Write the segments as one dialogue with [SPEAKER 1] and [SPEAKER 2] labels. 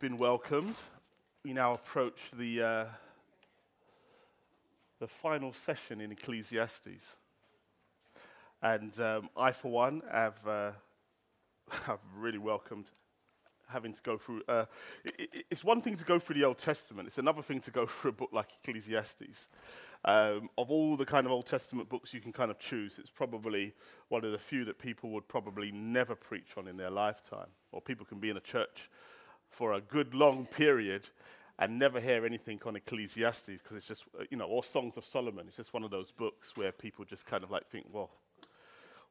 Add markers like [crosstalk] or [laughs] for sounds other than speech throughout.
[SPEAKER 1] Been welcomed. We now approach the, uh, the final session in Ecclesiastes. And um, I, for one, have, uh, [laughs] have really welcomed having to go through. Uh, it, it's one thing to go through the Old Testament, it's another thing to go [laughs] through a book like Ecclesiastes. Um, of all the kind of Old Testament books you can kind of choose, it's probably one of the few that people would probably never preach on in their lifetime. Or people can be in a church for a good long period and never hear anything on Ecclesiastes because it's just, you know, or Songs of Solomon. It's just one of those books where people just kind of like think, well,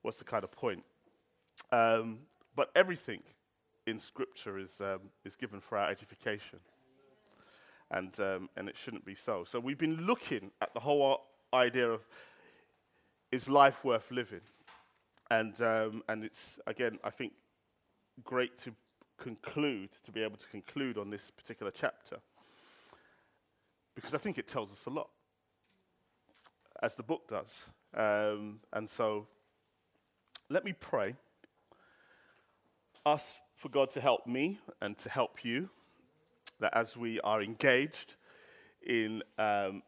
[SPEAKER 1] what's the kind of point? Um, but everything in Scripture is, um, is given for our edification. And, um, and it shouldn't be so. So we've been looking at the whole idea of is life worth living? And, um, and it's, again, I think, great to conclude, to be able to conclude on this particular chapter. Because I think it tells us a lot, as the book does. Um, and so let me pray. Ask for God to help me and to help you, that as we are engaged in um,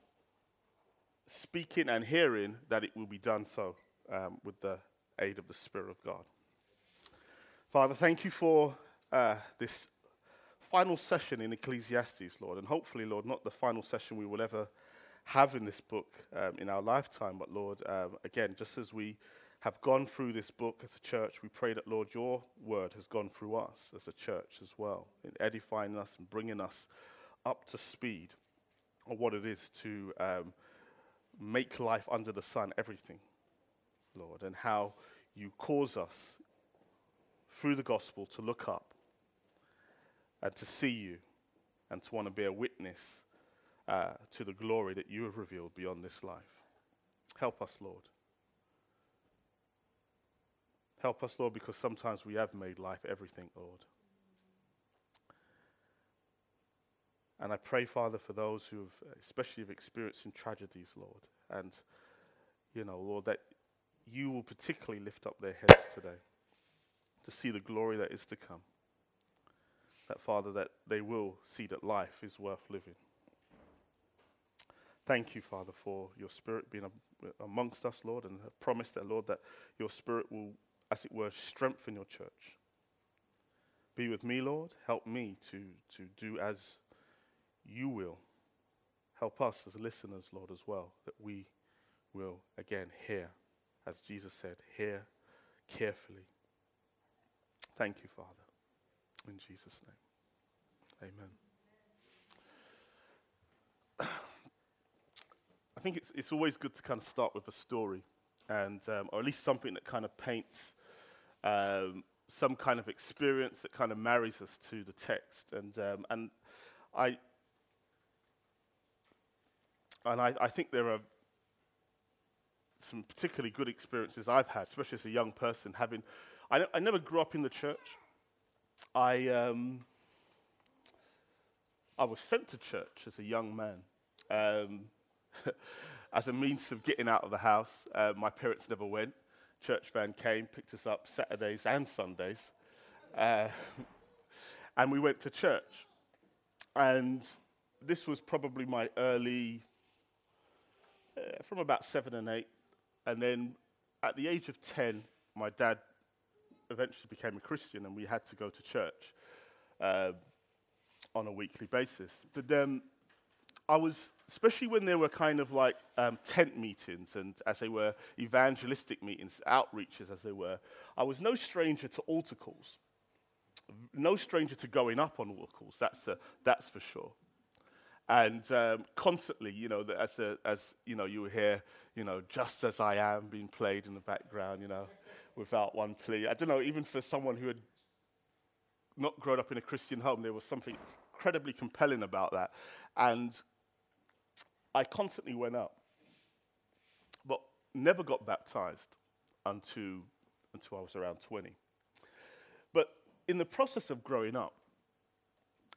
[SPEAKER 1] speaking and hearing, that it will be done so um, with the aid of the Spirit of God. Father, thank you for uh, this final session in Ecclesiastes, Lord, and hopefully, Lord, not the final session we will ever have in this book um, in our lifetime, but Lord, um, again, just as we have gone through this book as a church, we pray that, Lord, your word has gone through us as a church as well, in edifying us and bringing us up to speed on what it is to um, make life under the sun everything, Lord, and how you cause us through the gospel to look up and to see you and to want to be a witness uh, to the glory that you have revealed beyond this life. Help us, Lord. Help us, Lord, because sometimes we have made life everything, Lord. And I pray, Father, for those who have, especially have experienced in tragedies, Lord, and, you know, Lord, that you will particularly lift up their heads today to see the glory that is to come that, Father, that they will see that life is worth living. Thank you, Father, for your Spirit being amongst us, Lord, and have promised that, Lord, that your Spirit will, as it were, strengthen your church. Be with me, Lord. Help me to, to do as you will. Help us as listeners, Lord, as well, that we will again hear, as Jesus said, hear carefully. Thank you, Father. In Jesus' name. Amen. [clears throat] I think it's, it's always good to kind of start with a story, and, um, or at least something that kind of paints um, some kind of experience that kind of marries us to the text. And, um, and, I, and I, I think there are some particularly good experiences I've had, especially as a young person, having. I, I never grew up in the church. I, um, I was sent to church as a young man. Um, [laughs] as a means of getting out of the house, uh, my parents never went. Church van came, picked us up Saturdays and Sundays. Uh, [laughs] and we went to church. And this was probably my early, uh, from about seven and eight. And then at the age of 10, my dad eventually became a Christian and we had to go to church uh, on a weekly basis. But then I was, especially when there were kind of like um, tent meetings and as they were evangelistic meetings, outreaches as they were, I was no stranger to altar calls. No stranger to going up on altar calls, that's, a, that's for sure. And um, constantly, you know, as, a, as you know, you hear, you know, just as I am being played in the background, you know without one plea. I don't know, even for someone who had not grown up in a Christian home, there was something incredibly compelling about that. And I constantly went up, but never got baptized until, until I was around 20. But in the process of growing up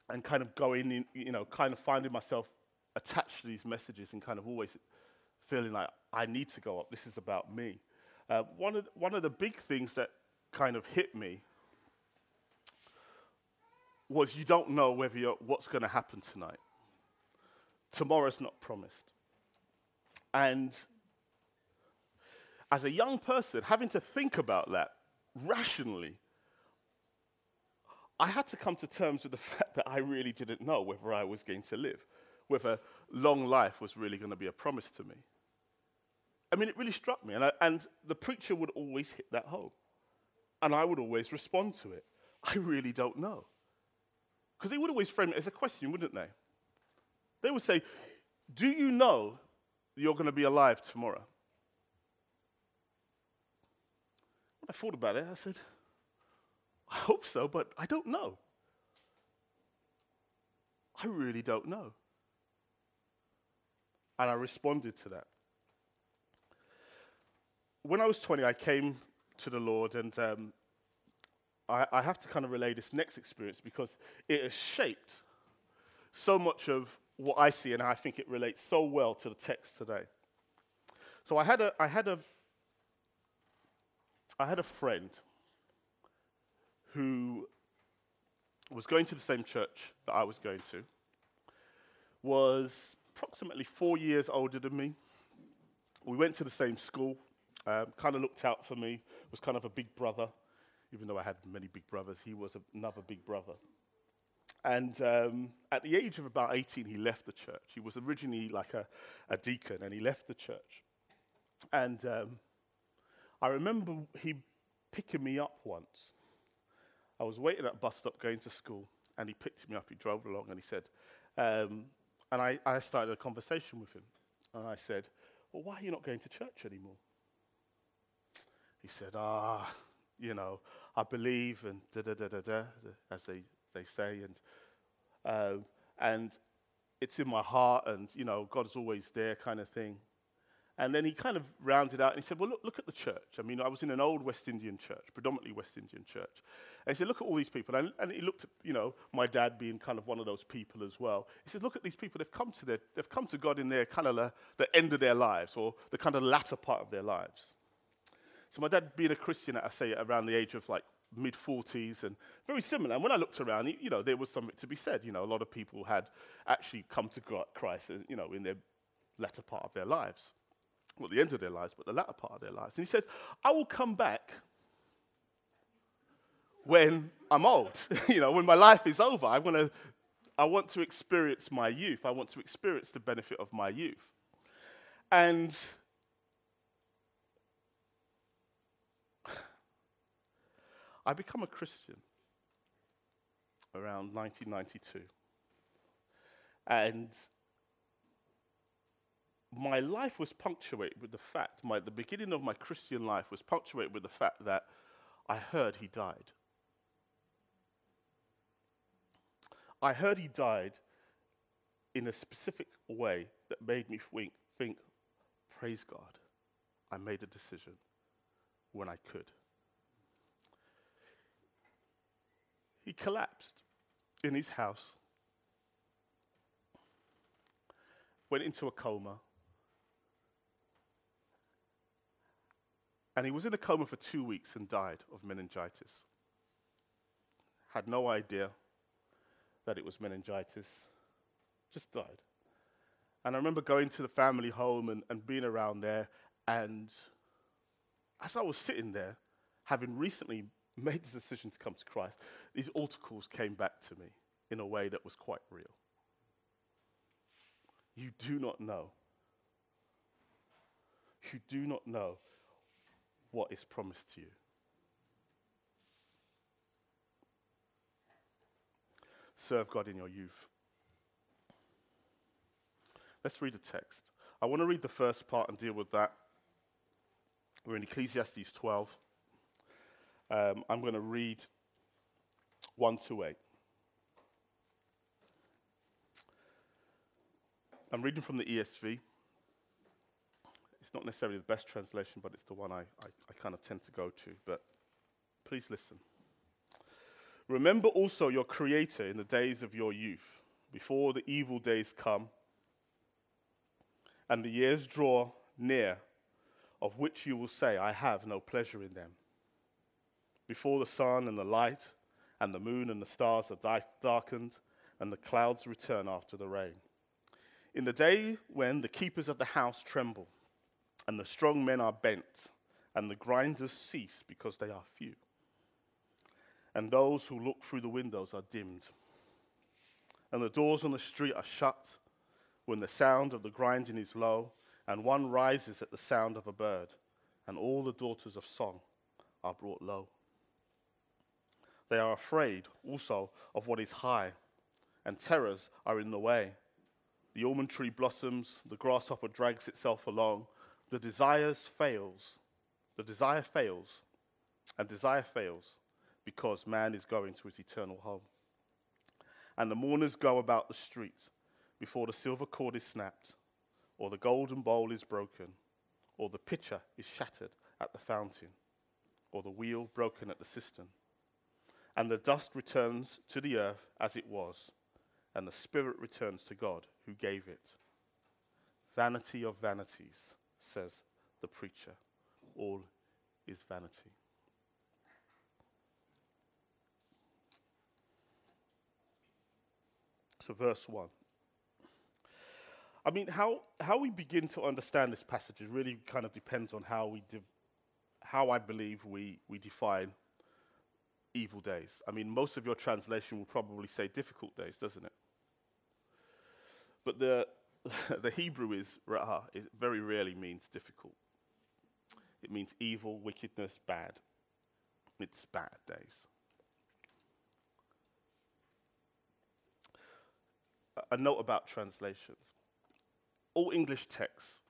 [SPEAKER 1] and kind of going in, you know, kind of finding myself attached to these messages and kind of always feeling like I need to go up, this is about me. Uh, one, of, one of the big things that kind of hit me was you don't know whether you're, what's going to happen tonight. Tomorrow's not promised. And as a young person, having to think about that rationally, I had to come to terms with the [laughs] fact that I really didn't know whether I was going to live, whether long life was really going to be a promise to me. I mean, it really struck me. And, I, and the preacher would always hit that home. And I would always respond to it. I really don't know. Because they would always frame it as a question, wouldn't they? They would say, Do you know you're going to be alive tomorrow? When I thought about it, I said, I hope so, but I don't know. I really don't know. And I responded to that. When I was 20, I came to the Lord, and um, I, I have to kind of relay this next experience because it has shaped so much of what I see, and I think it relates so well to the text today. So I had a, I had a, I had a friend who was going to the same church that I was going to, was approximately four years older than me. We went to the same school, um, kind of looked out for me, was kind of a big brother. Even though I had many big brothers, he was another big brother. And um, at the age of about 18, he left the church. He was originally like a, a deacon, and he left the church. And um, I remember he picking me up once. I was waiting at a bus stop going to school, and he picked me up. He drove along, and he said, um, and I, I started a conversation with him. And I said, Well, why are you not going to church anymore? He said, Ah, you know, I believe, and da da da da da, as they, they say, and, um, and it's in my heart, and, you know, God's always there, kind of thing. And then he kind of rounded out and he said, Well, look, look at the church. I mean, I was in an old West Indian church, predominantly West Indian church. And he said, Look at all these people. And, and he looked at, you know, my dad being kind of one of those people as well. He said, Look at these people. They've come to, their, they've come to God in their kind of the, the end of their lives or the kind of latter part of their lives. So my dad being a Christian, I say, around the age of like mid 40s and very similar. And when I looked around, you know, there was something to be said. You know, a lot of people had actually come to Christ, you know, in their latter part of their lives not the end of their lives, but the latter part of their lives. And he says, I will come back when I'm old, [laughs] you know, when my life is over. I want to I want to experience my youth. I want to experience the benefit of my youth. And [sighs] I become a Christian around 1992. And my life was punctuated with the fact, my, the beginning of my Christian life was punctuated with the fact that I heard he died. I heard he died in a specific way that made me think, think praise God, I made a decision when I could. He collapsed in his house, went into a coma, And he was in a coma for two weeks and died of meningitis. Had no idea that it was meningitis, just died. And I remember going to the family home and, and being around there. And as I was sitting there, having recently made the decision to come to Christ, these altar calls came back to me in a way that was quite real. You do not know. You do not know what is promised to you. Serve God in your youth. Let's read the text. I want to read the first part and deal with that. We're in Ecclesiastes 12. Um, I'm going to read 1 to 8. I'm reading from the ESV not necessarily the best translation, but it's the one I, I, I kind of tend to go to. But please listen. Remember also your Creator in the days of your youth, before the evil days come and the years draw near, of which you will say, I have no pleasure in them. Before the sun and the light and the moon and the stars are darkened, and the clouds return after the rain. In the day when the keepers of the house tremble, and the strong men are bent, and the grinders cease because they are few, and those who look through the windows are dimmed, and the doors on the street are shut, when the sound of the grinding is low, and one rises at the sound of a bird, and all the daughters of song are brought low. They are afraid also of what is high, and terrors are in the way. The almond tree blossoms, the grasshopper drags itself along, the desires fails. The desire fails, and desire fails because man is going to his eternal home. And the mourners go about the streets before the silver cord is snapped, or the golden bowl is broken, or the pitcher is shattered at the fountain, or the wheel broken at the cistern and the dust returns to the earth as it was, and the spirit returns to God who gave it. Vanity of vanities, says the preacher. All is vanity. So, verse 1. I mean, how, how we begin to understand this passage really kind of depends on how, we how I believe we, we define evil days. I mean, most of your translation will probably say difficult days, doesn't it? But the, [laughs] the Hebrew is ra'ah. It very rarely means difficult. It means evil, wickedness, bad. It's bad days. A note about translations. All English texts,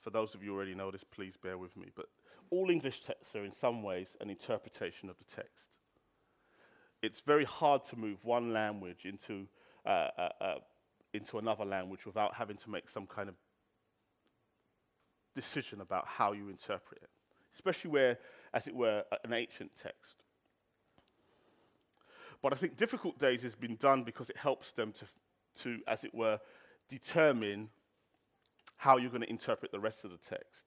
[SPEAKER 1] for those of you who already know this, please bear with me, but all English texts are in some ways an interpretation of the text it's very hard to move one language into, uh, uh, uh, into another language without having to make some kind of decision about how you interpret it, especially where, as it were, an ancient text. But I think difficult days has been done because it helps them to, to as it were, determine how you're going to interpret the rest of the text.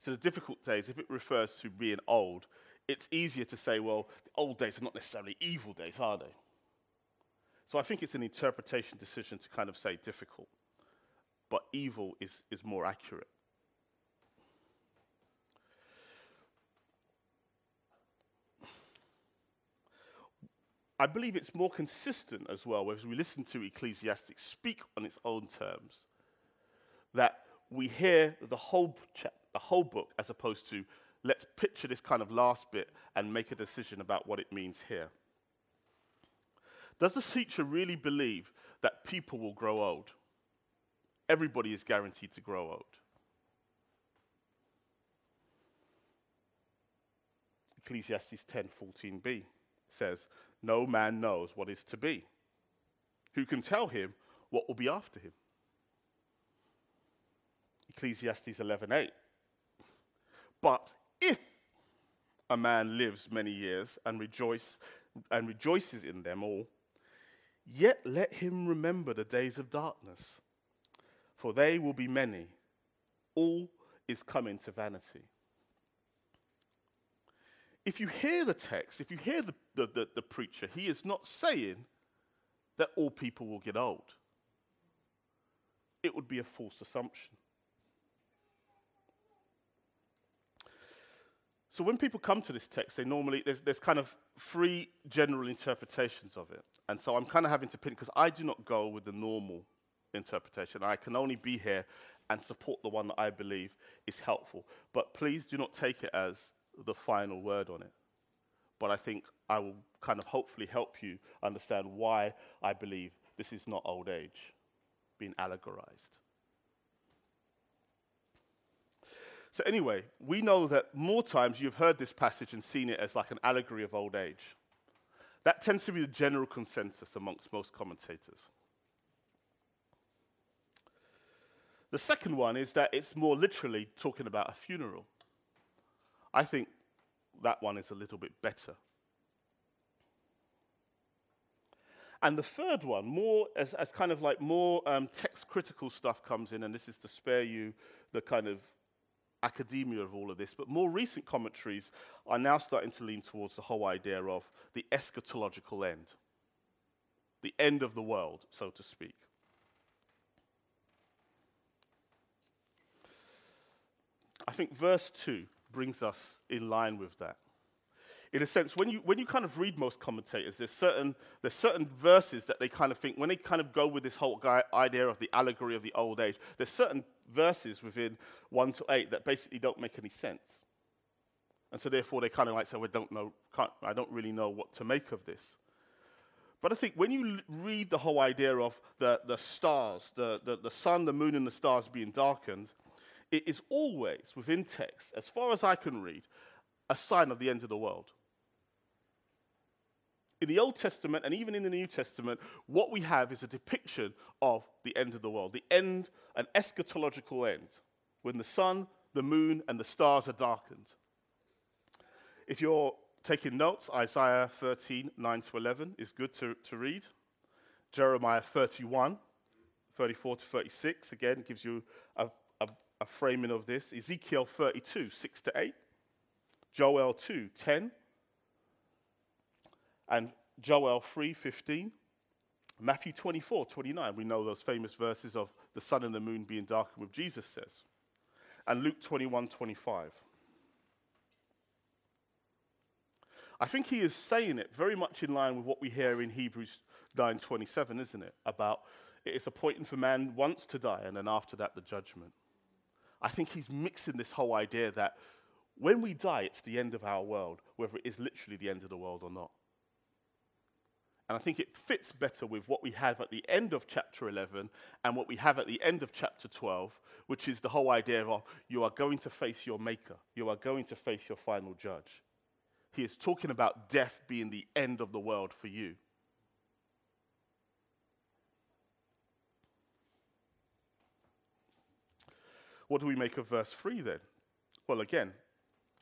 [SPEAKER 1] So the difficult days, if it refers to being old, it's easier to say, well, the old days are not necessarily evil days, are they? So I think it's an interpretation decision to kind of say difficult, but evil is, is more accurate. I believe it's more consistent as well, as we listen to Ecclesiastes speak on its own terms, that we hear the whole, cha- the whole book as opposed to let's picture this kind of last bit and make a decision about what it means here. Does the teacher really believe that people will grow old? Everybody is guaranteed to grow old. Ecclesiastes 10:14b says, "No man knows what is to be. Who can tell him what will be after him?" Ecclesiastes 11:8. But if a man lives many years and, rejoice, and rejoices in them all, yet let him remember the days of darkness, for they will be many. All is coming to vanity. If you hear the text, if you hear the, the, the, the preacher, he is not saying that all people will get old. It would be a false assumption. So when people come to this text, they normally, there's, there's kind of three general interpretations of it. And so I'm kind of having to pin, because I do not go with the normal interpretation. I can only be here and support the one that I believe is helpful. But please do not take it as the final word on it. But I think I will kind of hopefully help you understand why I believe this is not old age being allegorized. So, anyway, we know that more times you've heard this passage and seen it as like an allegory of old age. That tends to be the general consensus amongst most commentators. The second one is that it's more literally talking about a funeral. I think that one is a little bit better. And the third one, more as, as kind of like more um, text critical stuff comes in, and this is to spare you the kind of academia of all of this, but more recent commentaries are now starting to lean towards the whole idea of the eschatological end, the end of the world, so to speak. I think verse 2 brings us in line with that. In a sense, when you, when you kind of read most commentators, there's certain, there's certain verses that they kind of think, when they kind of go with this whole idea of the allegory of the old age, there's certain verses within 1 to 8 that basically don't make any sense. And so therefore they kind of like say, well, don't know, I don't really know what to make of this. But I think when you l- read the whole idea of the, the stars, the, the, the sun, the moon, and the stars being darkened, it is always within text, as far as I can read, a sign of the end of the world. In the Old Testament and even in the New Testament, what we have is a depiction of the end of the world, the end, an eschatological end, when the sun, the moon, and the stars are darkened. If you're taking notes, Isaiah 13, 9 to 11 is good to, to read. Jeremiah 31, 34 to 36, again, gives you a a framing of this Ezekiel 32, 6 to 8, Joel 2, 10, and Joel 3:15, Matthew 24:29. we know those famous verses of the sun and the moon being darkened with Jesus says. And Luke 21:25. I think he is saying it very much in line with what we hear in Hebrews 9:27, isn't it? About it is appointed for man once to die, and then after that, the judgment. I think he's mixing this whole idea that when we die, it's the end of our world, whether it is literally the end of the world or not. And I think it fits better with what we have at the end of chapter 11 and what we have at the end of chapter 12, which is the whole idea of you are going to face your maker, you are going to face your final judge. He is talking about death being the end of the world for you. What do we make of verse 3 then? Well, again,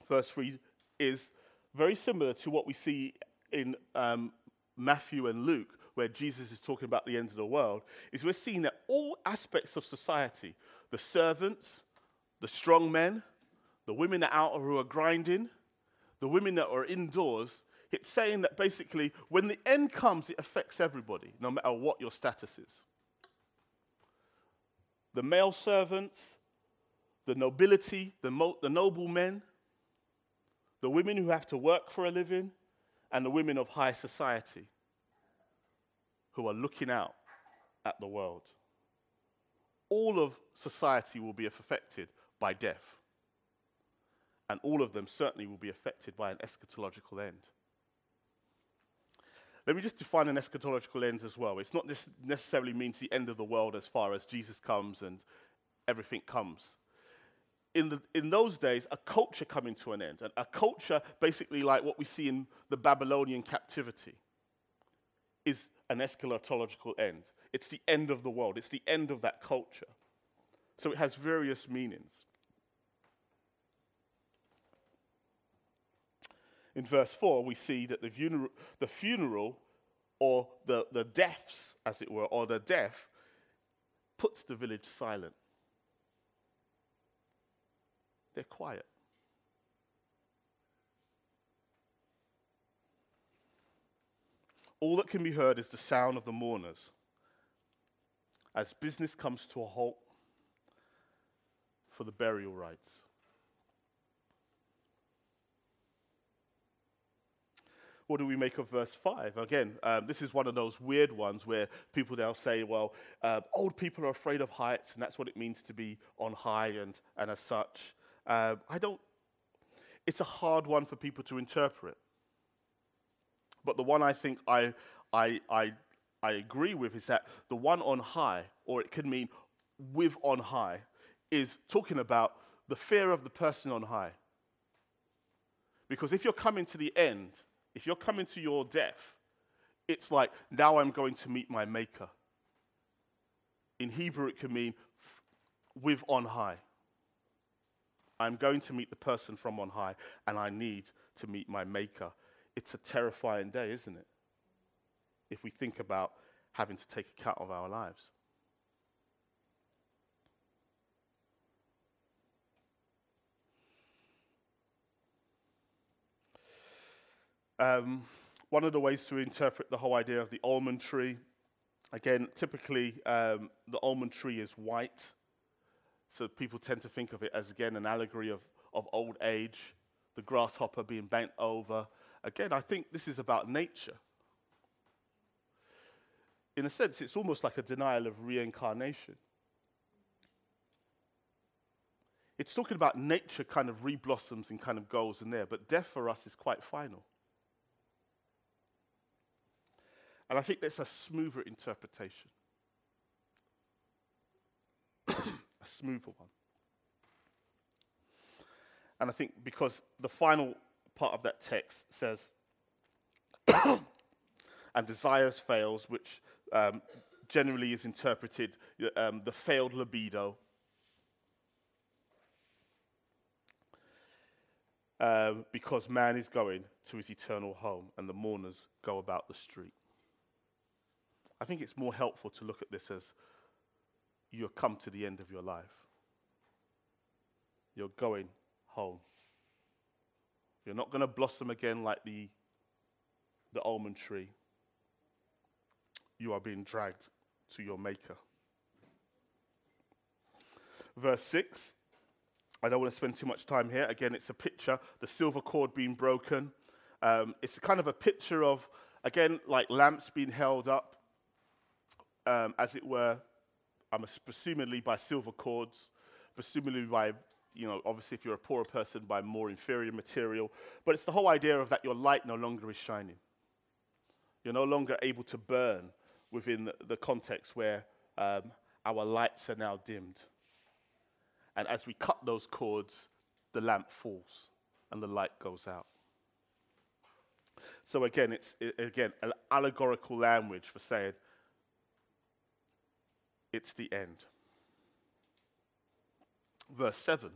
[SPEAKER 1] verse 3 is very similar to what we see in um, Matthew and Luke, where Jesus is talking about the end of the world, is we're seeing that all aspects of society, the servants, the strong men, the women that are out who are grinding, the women that are indoors, it's saying that basically when the end comes, it affects everybody, no matter what your status is. The male servants, the nobility, the, mo- the noble men, the women who have to work for a living, and the women of high society who are looking out at the world. All of society will be affected by death. And all of them certainly will be affected by an eschatological end. Let me just define an eschatological end as well. It's not necessarily means the end of the world as far as Jesus comes and everything comes in, the, in those days, a culture coming to an end. And a culture, basically like what we see in the Babylonian captivity, is an eschatological end. It's the end of the world, it's the end of that culture. So it has various meanings. In verse 4, we see that the funeral, the funeral or the, the deaths, as it were, or the death, puts the village silent. They're quiet. All that can be heard is the sound of the mourners as business comes to a halt for the burial rites. what do we make of verse 5? Again, um, this is one of those weird ones where people now say, well, uh, old people are afraid of heights, and that's what it means to be on high, and, and as such. Uh, I don't, it's a hard one for people to interpret. But the one I think I, I, I, I agree with is that the one on high, or it could mean with on high, is talking about the fear of the person on high. Because if you're coming to the end, if you're coming to your death, it's like, now I'm going to meet my maker. In Hebrew, it can mean with on high. I'm going to meet the person from on high, and I need to meet my Maker. It's a terrifying day, isn't it? If we think about having to take account of our lives. Um, one of the ways to interpret the whole idea of the almond tree, again, typically um, the almond tree is white. So people tend to think of it as, again, an allegory of, of old age, the grasshopper being bent over. Again, I think this is about nature. In a sense, it's almost like a denial of reincarnation. It's talking about nature kind of reblossoms and kind of goes in there, but death for us is quite final. And I think that's a smoother interpretation. a smoother one. And I think because the final part of that text says, [coughs] and desires fails, which um, generally is interpreted um, the failed libido. Um, because man is going to his eternal home and the mourners go about the street. I think it's more helpful to look at this as you've come to the end of your life. You're going home. You're not going to blossom again like the, the almond tree. You are being dragged to your Maker. Verse 6. I don't want to spend too much time here. Again, it's a picture, the silver cord being broken. Um, it's kind of a picture of, again, like lamps being held up um, as it were, um, presumably by silver cords, presumably by, you know, obviously if you're a poorer person, by more inferior material. But it's the whole idea of that your light no longer is shining. You're no longer able to burn within the, the context where um, our lights are now dimmed. And as we cut those cords, the lamp falls and the light goes out. So again, it's again an allegorical language for saying it's the end. Verse 7.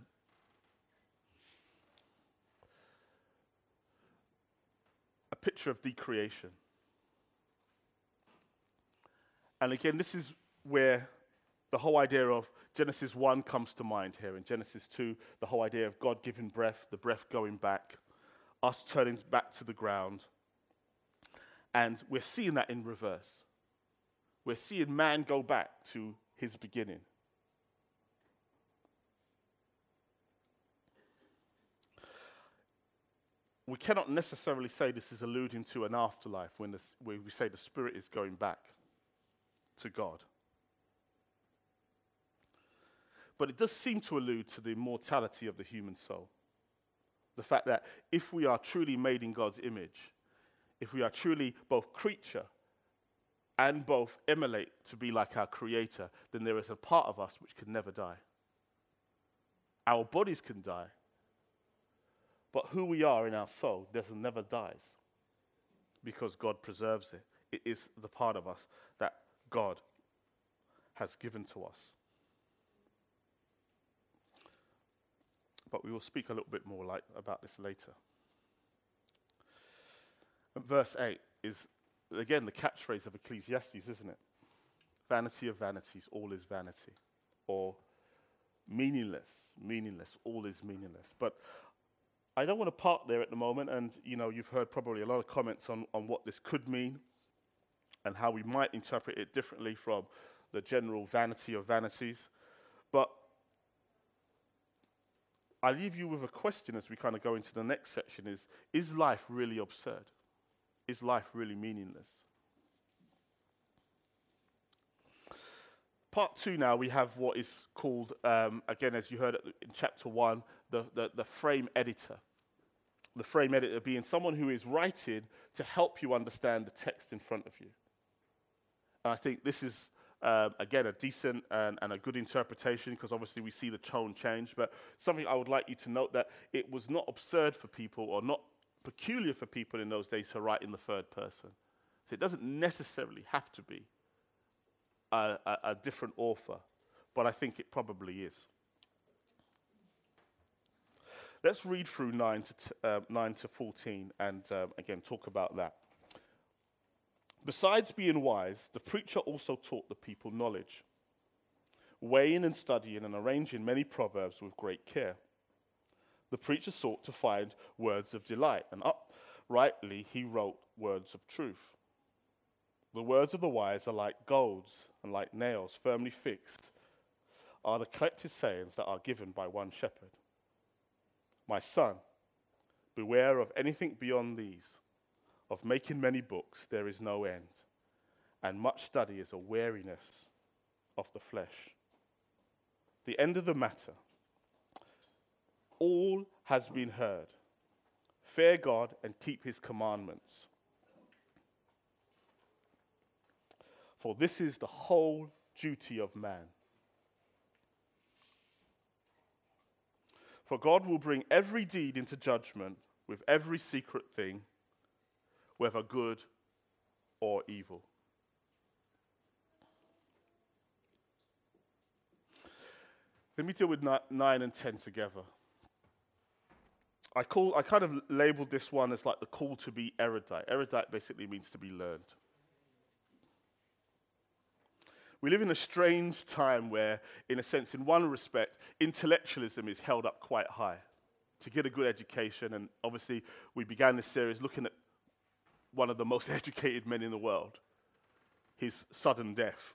[SPEAKER 1] A picture of decreation. And again, this is where the whole idea of Genesis 1 comes to mind here. In Genesis 2, the whole idea of God giving breath, the breath going back, us turning back to the ground. And we're seeing that in reverse we're seeing man go back to his beginning. We cannot necessarily say this is alluding to an afterlife when, when we say the spirit is going back to God. But it does seem to allude to the immortality of the human soul. The fact that if we are truly made in God's image, if we are truly both creature and both emulate to be like our Creator, then there is a part of us which can never die. Our bodies can die, but who we are in our soul doesn't never dies because God preserves it. It is the part of us that God has given to us. But we will speak a little bit more like, about this later. Verse 8 is again, the catchphrase of Ecclesiastes, isn't it? Vanity of vanities, all is vanity. Or meaningless, meaningless, all is meaningless. But I don't want to park there at the moment, and you know, you've heard probably a lot of comments on, on what this could mean and how we might interpret it differently from the general vanity of vanities. But I leave you with a question as we kind of go into the next section is, is life really absurd? Is life really meaningless? Part two now, we have what is called, um, again, as you heard in chapter one, the, the, the frame editor. The frame editor being someone who is writing to help you understand the text in front of you. And I think this is, um, again, a decent and, and, a good interpretation because obviously we see the tone change. But something I would like you to note that it was not absurd for people or not peculiar for people in those days to write in the third person. So it doesn't necessarily have to be a, a, a different author, but I think it probably is. Let's read through 9 to, t- uh, 9 to 14 and um, again talk about that. Besides being wise, the preacher also taught the people knowledge, weighing and studying and arranging many proverbs with great care the preacher sought to find words of delight and uprightly he wrote words of truth. The words of the wise are like golds and like nails firmly fixed, are the collected sayings that are given by one shepherd. My son, beware of anything beyond these. Of making many books, there is no end, and much study is a weariness of the flesh. The end of the matter all has been heard. Fear God and keep his commandments. For this is the whole duty of man. For God will bring every deed into judgment with every secret thing, whether good or evil. Let me deal with 9 and 10 together. I, call, I kind of labeled this one as like the call to be erudite. Erudite basically means to be learned. We live in a strange time where, in a sense, in one respect, intellectualism is held up quite high to get a good education. And obviously, we began this series looking at one of the most [laughs] educated men in the world, his sudden death,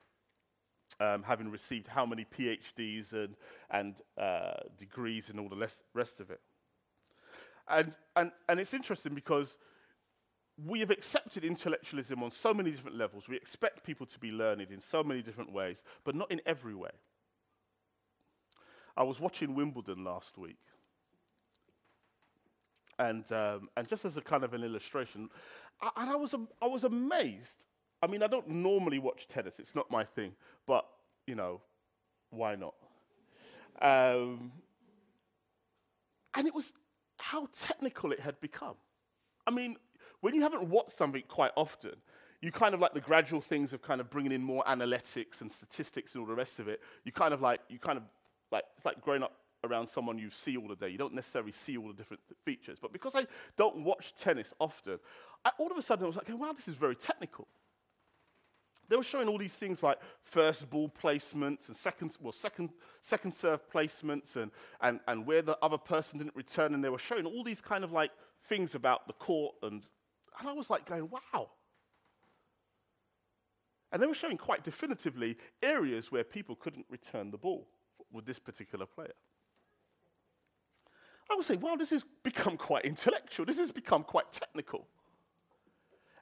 [SPEAKER 1] um, having received how many PhDs and, and uh, degrees and all the rest of it. And, and, and it's interesting because we have accepted intellectualism on so many different levels. We expect people to be learned in so many different ways, but not in every way. I was watching Wimbledon last week. And, um, and just as a kind of an illustration, I, and I was, I was amazed. I mean, I don't normally watch tennis, it's not my thing, but, you know, why not? Um, and it was how technical it had become. I mean, when you haven't watched something quite often, you kind of like the gradual things of kind of bringing in more analytics and statistics and all the rest of it. You kind of like, you kind of like, it's like growing up around someone you see all the day. You don't necessarily see all the different features. But because I don't watch tennis often, I, all of a sudden I was like, wow, this is very technical. They were showing all these things like first ball placements and second, well, second, second serve placements and, and, and where the other person didn't return. And they were showing all these kind of like things about the court. And, and I was like going, wow. And they were showing quite definitively areas where people couldn't return the ball with this particular player. I would say, wow, this has become quite intellectual. This has become quite technical.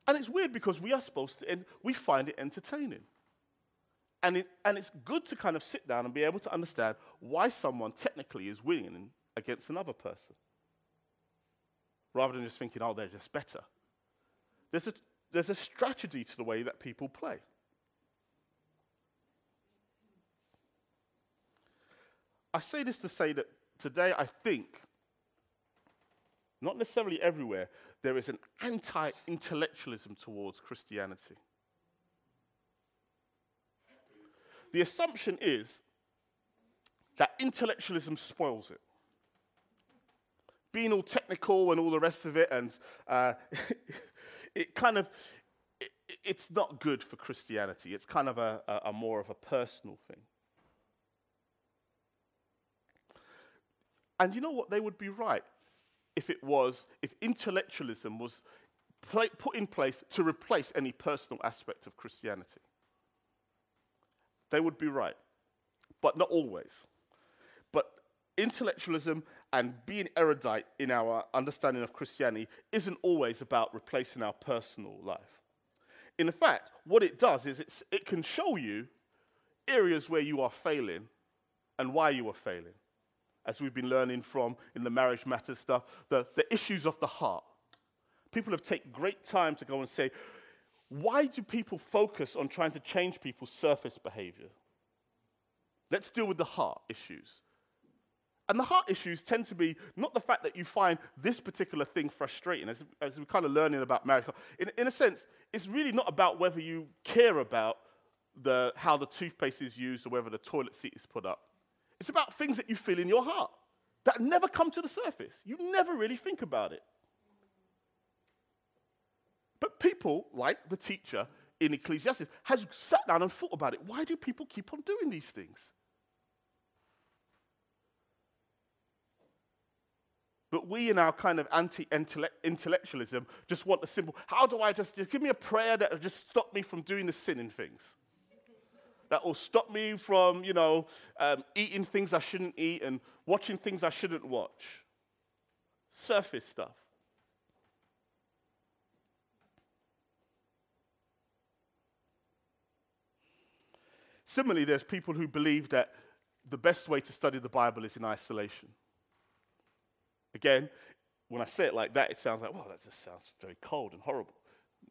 [SPEAKER 1] And it's weird because we are supposed to, and we find it entertaining. And, it, and it's good to kind of sit down and be able to understand why someone technically is winning against another person. Rather than just thinking, oh, they're just better. There's a, there's a strategy to the way that people play. I say this to say that today I think not necessarily everywhere, there is an anti intellectualism towards Christianity. The assumption is that intellectualism spoils it. Being all technical and all the rest of it, and uh, [laughs] it kind of, it, it's not good for Christianity. It's kind of a, a, a more of a personal thing. And you know what? They would be right if it was, if intellectualism was put in place to replace any personal aspect of Christianity. They would be right, but not always. But intellectualism and being erudite in our understanding of Christianity isn't always about replacing our personal life. In fact, what it does is it can show you areas where you are failing and why you are failing as we've been learning from in the marriage matters stuff, the, the issues of the heart. People have taken great time to go and say, why do people focus on trying to change people's surface behavior? Let's deal with the heart issues. And the heart issues tend to be not the fact that you find this particular thing frustrating, as, as we're kind of learning about marriage. In, in a sense, it's really not about whether you care about the, how the toothpaste is used or whether the toilet seat is put up. It's about things that you feel in your heart that never come to the surface. You never really think about it. But people, like the teacher in Ecclesiastes, has sat down and thought about it. Why do people keep on doing these things? But we, in our kind of anti intellectualism, just want the simple how do I just, just give me a prayer that will just stop me from doing the sinning things? That will stop me from, you know, um, eating things I shouldn't eat and watching things I shouldn't watch. Surface stuff. Similarly, there's people who believe that the best way to study the Bible is in isolation. Again, when I say it like that, it sounds like, well, that just sounds very cold and horrible.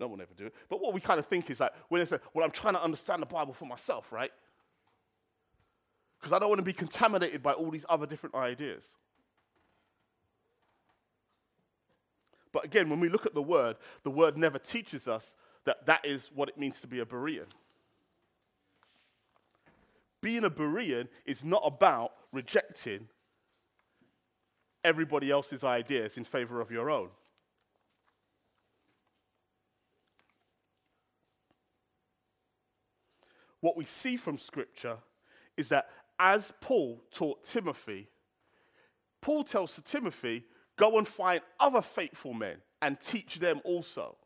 [SPEAKER 1] No one ever do it. But what we kind of think is like, when they say, well, I'm trying to understand the Bible for myself, right? Because I don't want to be contaminated by all these other different ideas. But again, when we look at the word, the word never teaches us that that is what it means to be a Berean. Being a Berean is not about rejecting everybody else's ideas in favor of your own. What we see from Scripture is that as Paul taught Timothy, Paul tells to Timothy, go and find other faithful men and teach them also.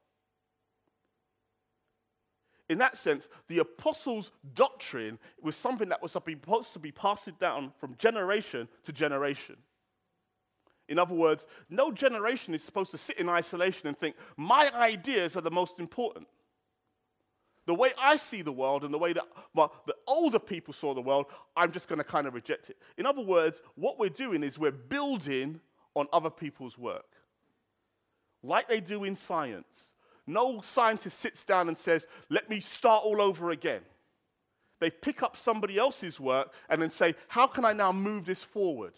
[SPEAKER 1] In that sense, the apostles' doctrine was something that was supposed to be passed down from generation to generation. In other words, no generation is supposed to sit in isolation and think, my ideas are the most important. The way I see the world and the way that well, the older people saw the world, I'm just going to kind of reject it. In other words, what we're doing is we're building on other people's work, like they do in science. No scientist sits down and says, let me start all over again. They pick up somebody else's work and then say, how can I now move this forward?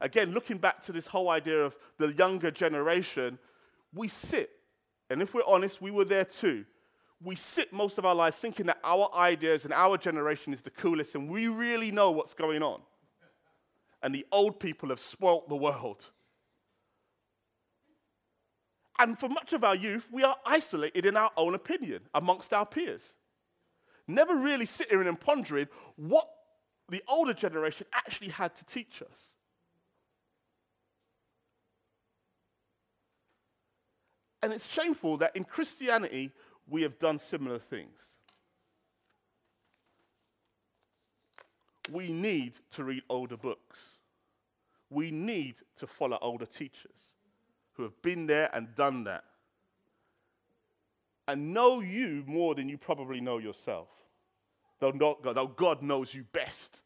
[SPEAKER 1] Again, looking back to this whole idea of the younger generation, we sit, and if we're honest, we were there too. We sit most of our lives thinking that our ideas and our generation is the coolest, and we really know what's going on. And the old people have spoilt the world. And for much of our youth, we are isolated in our own opinion amongst our peers. Never really sitting and pondering what the older generation actually had to teach us. And it's shameful that in Christianity, we have done similar things. We need to read older books. We need to follow older teachers who have been there and done that and know you more than you probably know yourself, though, not though God knows you best.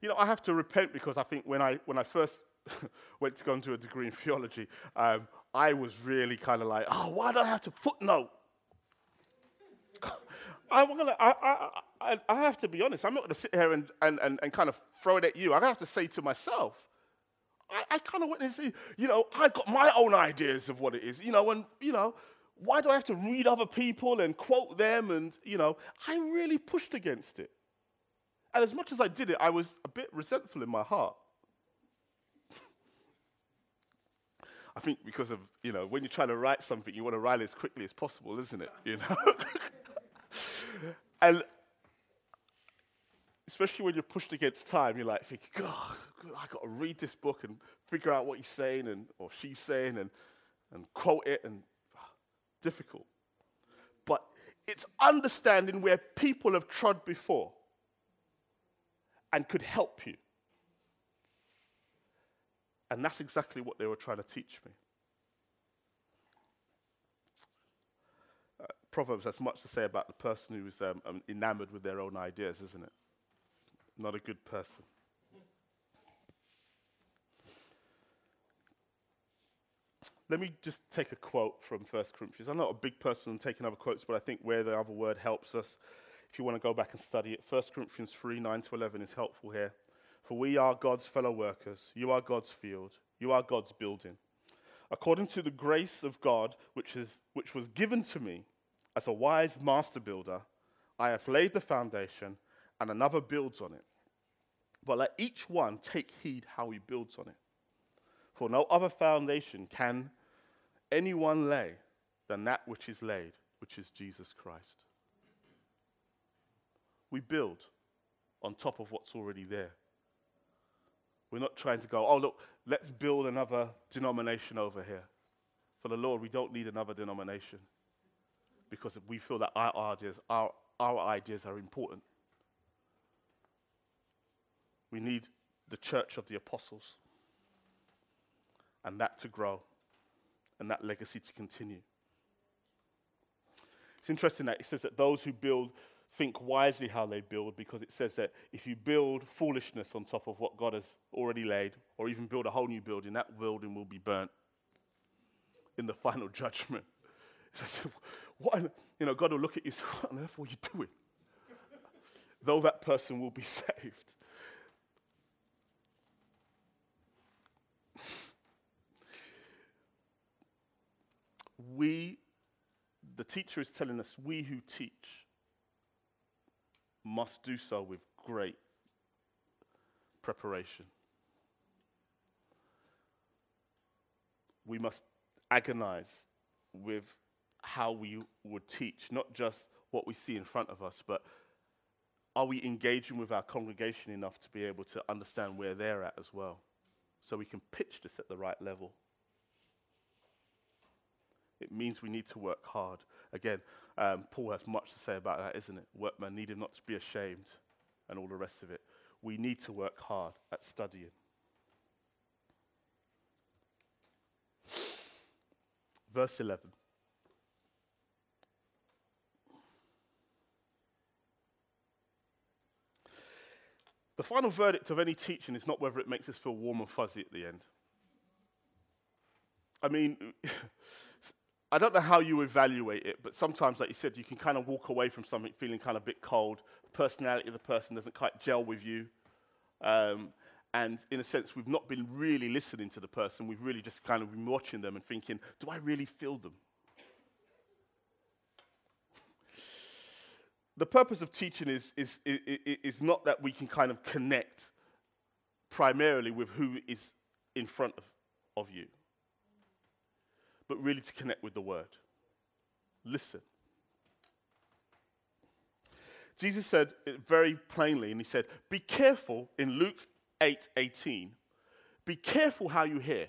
[SPEAKER 1] You know, I have to repent because I think when I, when I first [laughs] went to go into a degree in theology, um, I was really kind of like, oh, why do I have to footnote? [laughs] I'm gonna, I, I, I, I, have to be honest, I'm not going to sit here and, and, and, and, kind of throw it at you. I have to say to myself, I, I kind of went and see, you know, I've got my own ideas of what it is, you know, and, you know, why do I have to read other people and quote them? And, you know, I really pushed against it. And as much as I did it, I was a bit resentful in my heart. I think because of, you know, when you're trying to write something, you want to write it as quickly as possible, isn't it? You know? [laughs] and especially when you're pushed against time, you're like thinking, God, I've got to read this book and figure out what he's saying and, or she's saying and, and quote it and ah, difficult. But it's understanding where people have trod before and could help you. And that's exactly what they were trying to teach me. Uh, Proverbs has much to say about the person who is um, um, enamored with their own ideas, isn't it? Not a good person. Let me just take a quote from 1 Corinthians. I'm not a big person on taking other quotes, but I think where the other word helps us, if you want to go back and study it, 1 Corinthians 3 9 to 11 is helpful here. For we are God's fellow workers. You are God's field. You are God's building. According to the grace of God, which, is, which was given to me as a wise master builder, I have laid the foundation, and another builds on it. But let each one take heed how he builds on it. For no other foundation can anyone lay than that which is laid, which is Jesus Christ. We build on top of what's already there. We're not trying to go, oh, look, let's build another denomination over here. For the Lord, we don't need another denomination because we feel that our ideas, our, our ideas are important. We need the church of the apostles and that to grow and that legacy to continue. It's interesting that it says that those who build think wisely how they build because it says that if you build foolishness on top of what God has already laid, or even build a whole new building, that building will be burnt in the [laughs] final judgment. So, what, you know, God will look at you and say, What on earth were you doing? [laughs] Though that person will be [laughs] saved. we, the teacher is telling us, we who teach must do so with great preparation. We must agonize with how we would teach, not just what we see in front of us, but are we engaging with our congregation enough to be able to understand where they're at as well? So we can pitch this at the right level. It means we need to work hard. Again, um, Paul has much to say about that, isn't it? Workmen need him not to be ashamed and all the rest of it. We need to work hard at studying. Verse 11. The final verdict of any teaching is not whether it makes us feel warm and fuzzy at the end. I mean, [laughs] I don't know how you evaluate it, but sometimes, like you said, you can kind of walk away from something feeling kind of a bit cold. The personality of the person doesn't quite gel with you. Um, and in a sense, we've not been really listening to the person. We've really just kind of been watching them and thinking, do I really feel them? the purpose of teaching is, is, is, is, not that we can kind of connect primarily with who is in front of, of you but really to connect with the word. Listen. Jesus said it very plainly, and he said, Be careful in Luke 8 18. Be careful how you hear.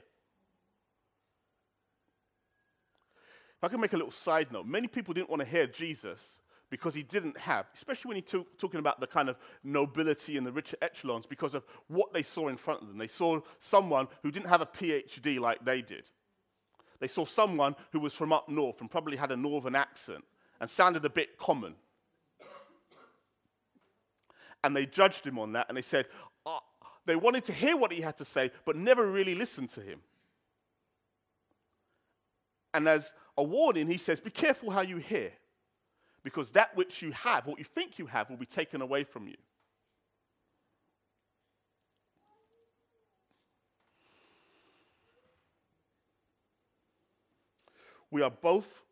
[SPEAKER 1] If I can make a little side note, many people didn't want to hear Jesus because he didn't have, especially when he took talking about the kind of nobility and the richer echelons, because of what they saw in front of them. They saw someone who didn't have a PhD like they did. They saw someone who was from up north and probably had a northern accent and sounded a bit common. And they judged him on that and they said, oh, they wanted to hear what he had to say, but never really listened to him. And as a warning, he says, Be careful how you hear, because that which you have, what you think you have, will be taken away from you. We are both,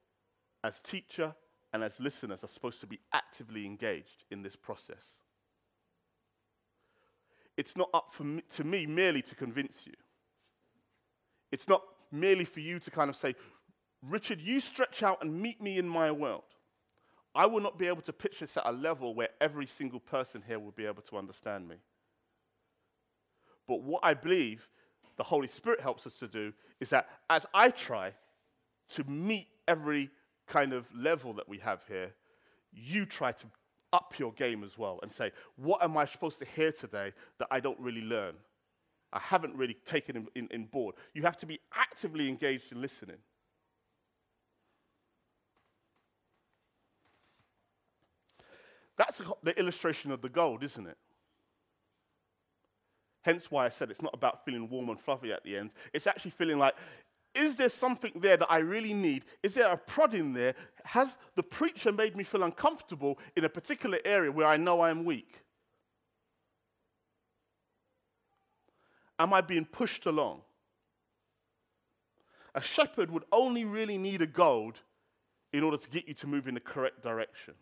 [SPEAKER 1] as teacher and as listeners, are supposed to be actively engaged in this process. It's not up me, to me merely to convince you. It's not merely for you to kind of say, Richard, you stretch out and meet me in my world. I will not be able to pitch this at a level where every single person here will be able to understand me. But what I believe the Holy Spirit helps us to do is that as I try, to meet every kind of level that we have here, you try to up your game as well and say, what am I supposed to hear today that I don't really learn? I haven't really taken in, in, in board. You have to be actively engaged in listening. That's the illustration of the gold, isn't it? Hence why I said it's not about feeling warm and fluffy at the end. It's actually feeling like is there something there that I really need? Is there a prod in there? Has the preacher made me feel uncomfortable in a particular area where I know I'm weak? Am I being pushed along? A shepherd would only really need a goad in order to get you to move in the correct direction.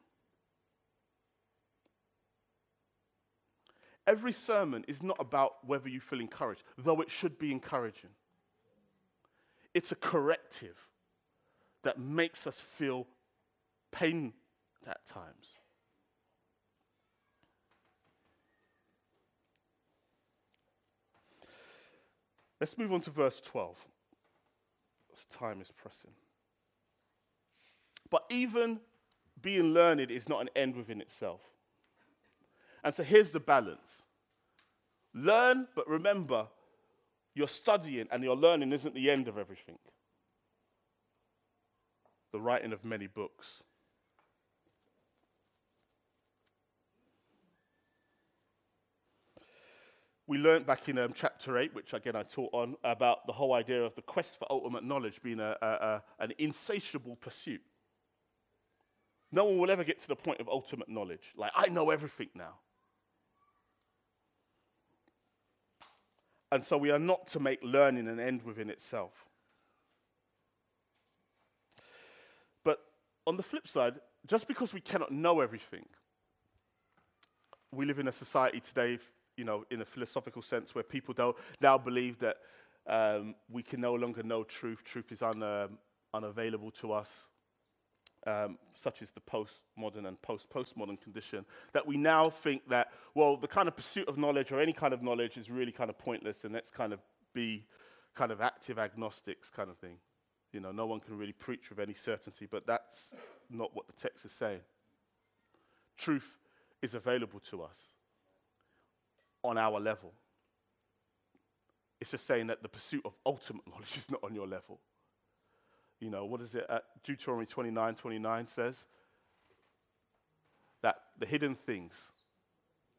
[SPEAKER 1] Every sermon is not about whether you feel encouraged, though it should be encouraging. It's a corrective that makes us feel pain at times. Let's move on to verse 12. As time is pressing. But even being learned is not an end within itself. And so here's the balance learn, but remember you're studying and your learning isn't the end of everything. The writing of many books. we learned back in um, chapter 8, which again I taught on, about the whole idea of the quest for ultimate knowledge being a, a, a, an insatiable pursuit. No one will ever get to the point of ultimate knowledge. Like, I know everything now. And so we are not to make learning an end within itself. But on the flip side, just because we cannot know everything, we live in a society today you know, in a philosophical sense, where people now believe that um, we can no longer know truth. Truth is un, um, unavailable to us, um, such as the postmodern and post-postmodern condition. That we now think that, well, the kind of pursuit of knowledge or any kind of knowledge is really kind of pointless, and let's kind of be kind of active agnostics kind of thing. You know, no one can really preach with any certainty, but that's not what the text is saying. Truth is available to us on our level. It's just saying that the pursuit of ultimate [laughs] knowledge is not on your level. You know, what is it? Uh, Deuteronomy 29 29 says that the hidden things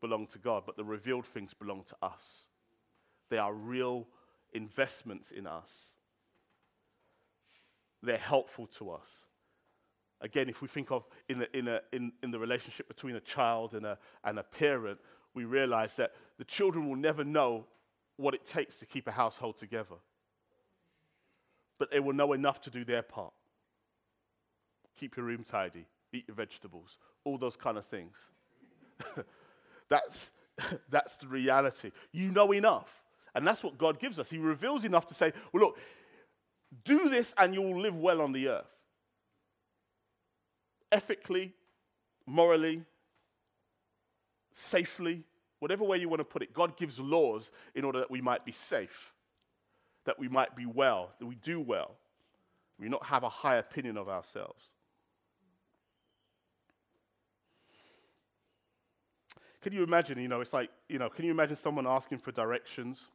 [SPEAKER 1] belong to God, but the revealed things belong to us. They are real investments in us, they're helpful to us. Again, if we think of in the, in, a, in, in the relationship between a child and a, and a parent, we realize that the children will never know what it takes to keep a household together. But they will know enough to do their part. Keep your room tidy, eat your vegetables, all those kind of things. [laughs] that's, [laughs] that's the reality. You know enough. And that's what God gives us. He reveals enough to say, well, look, do this and you will live well on the earth. Ethically, morally, safely, whatever way you want to put it. God gives laws in order that we might be safe, that we might be well, that we do well, we not have a high opinion of ourselves. Can you imagine, you know, it's like, you know, can you imagine someone asking for directions?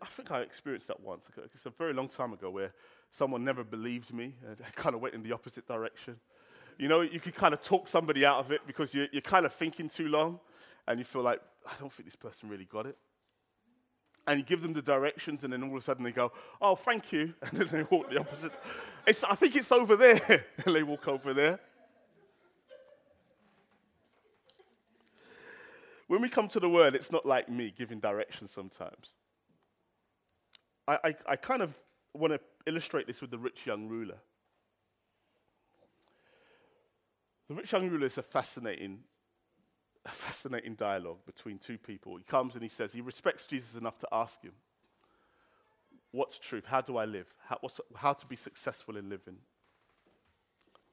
[SPEAKER 1] I think I experienced that once. It's a very long time ago where someone never believed me and [laughs] kind of went in the opposite direction. You know, you can kind of talk somebody out of it because you're, you're kind of thinking too long and you feel like, I don't think this person really got it. And you give them the directions, and then all of a sudden they go, Oh, thank you. [laughs] And then they walk the opposite. It's, I think it's over there. [laughs] and they walk over there. When we come to the word, it's not like me giving directions sometimes. I, I, I kind of want to illustrate this with the rich young ruler. The rich young ruler is a fascinating, a fascinating dialogue between two people. He comes and he says he respects Jesus enough to ask him, What's truth? How do I live? How, how to be successful in living?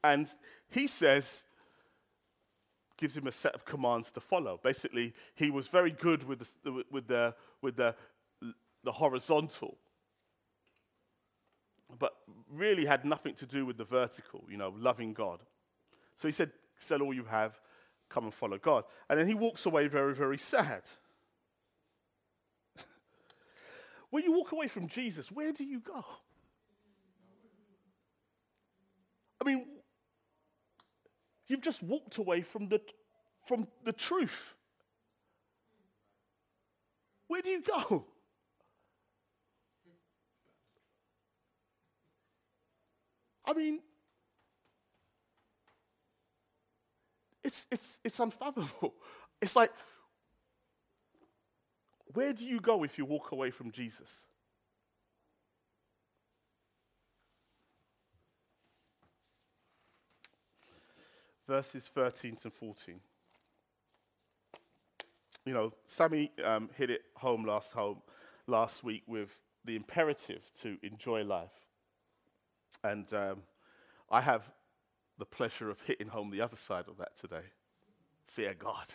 [SPEAKER 1] And he says, gives him a set of commands to follow. Basically, he was very good with the, with the, with the, the horizontal, but really had nothing to do with the vertical, you know, loving God. So he said, Sell all you have, come and follow God. And then he walks away very, very sad. [laughs] when you walk away from Jesus, where do you go? I mean, you've just walked away from the, from the truth. Where do you go? I mean, It's, it's, it's unfathomable. It's like, where do you go if you walk away from Jesus? Verses 13 to 14. You know, Sammy um, hit it home last, home last week with the imperative to enjoy life. And um, I have the pleasure of hitting home the other side of that today. Fear God.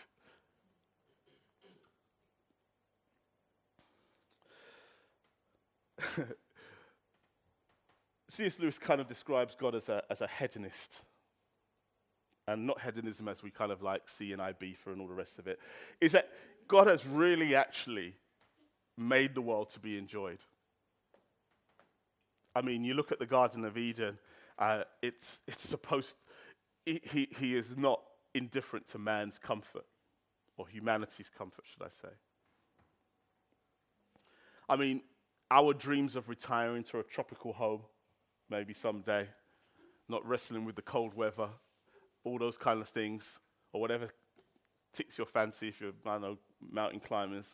[SPEAKER 1] [laughs] C.S. Lewis kind of describes God as a, as a hedonist. And not hedonism as we kind of like see in Ibiza and all the rest of it. Is that God has really actually made the world to be enjoyed. I mean, you look at the Garden of Eden, uh, it's, it's supposed, he, he is not indifferent to man's comfort, or humanity's comfort, should I say. I mean, our dreams of retiring to a tropical home, maybe someday, not wrestling with the cold weather, all those kind of things, or whatever ticks your fancy if you're, I know, mountain climbers,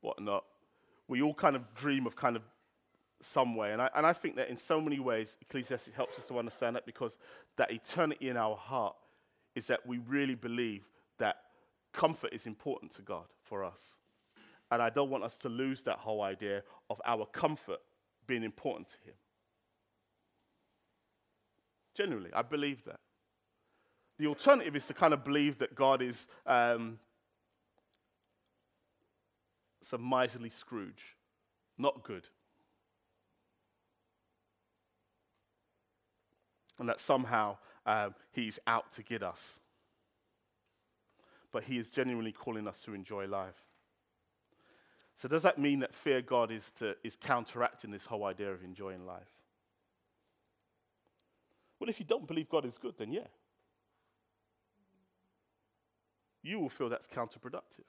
[SPEAKER 1] whatnot. We all kind of dream of kind of some way. And I, and I think that in so many ways, Ecclesiastes helps us to understand that because that eternity in our heart is that we really believe that comfort is important to God for us. And I don't want us to lose that whole idea of our comfort being important to Him. Generally, I believe that. The alternative is to kind of believe that God is um, some miserly Scrooge, not good. And that somehow um, he's out to get us. But he is genuinely calling us to enjoy life. So, does that mean that fear God is, to, is counteracting this whole idea of enjoying life? Well, if you don't believe God is good, then yeah. You will feel that's counterproductive.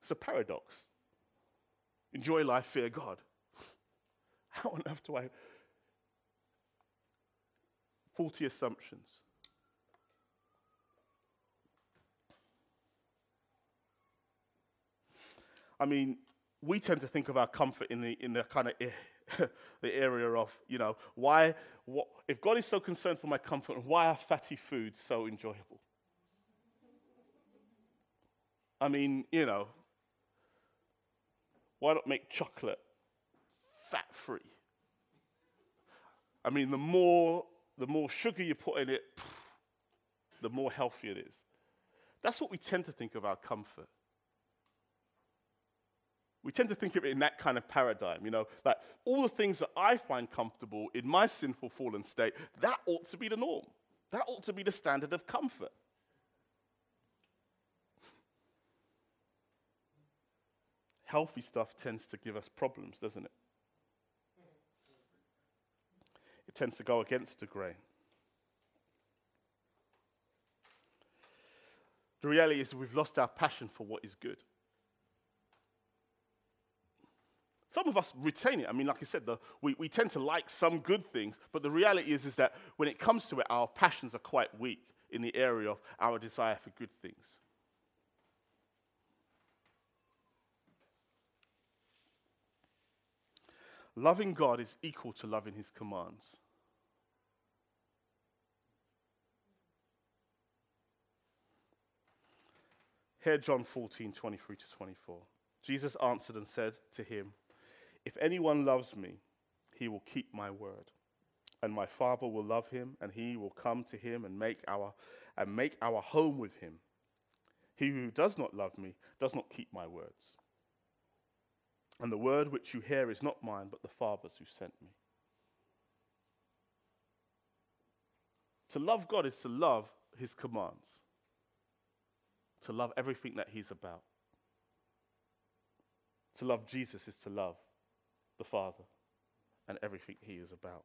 [SPEAKER 1] It's a paradox. Enjoy life, fear God. [laughs] How on earth do I. Faulty assumptions. I mean, we tend to think of our comfort in the, in the kind of [laughs] the area of, you know, why, what, if God is so concerned for my comfort, why are fatty foods so enjoyable? I mean, you know, why not make chocolate fat free? I mean, the more, the more sugar you put in it, the more healthy it is. That's what we tend to think of our comfort. We tend to think of it in that kind of paradigm, you know, like all the things that I find comfortable in my sinful fallen state, that ought to be the norm. That ought to be the standard of comfort. Healthy stuff tends to give us problems, doesn't it? It tends to go against the grain. The reality is we've lost our passion for what is good. Some of us retain it. I mean, like I said, the, we, we tend to like some good things, but the reality is, is that when it comes to it, our passions are quite weak in the area of our desire for good things. Loving God is equal to loving his commands. Here, John 14, 23 to 24. Jesus answered and said to him, If anyone loves me, he will keep my word. And my Father will love him, and he will come to him and make our, and make our home with him. He who does not love me does not keep my words. And the word which you hear is not mine, but the Father's who sent me. To love God is to love his commands, to love everything that he's about. To love Jesus is to love the Father and everything he is about.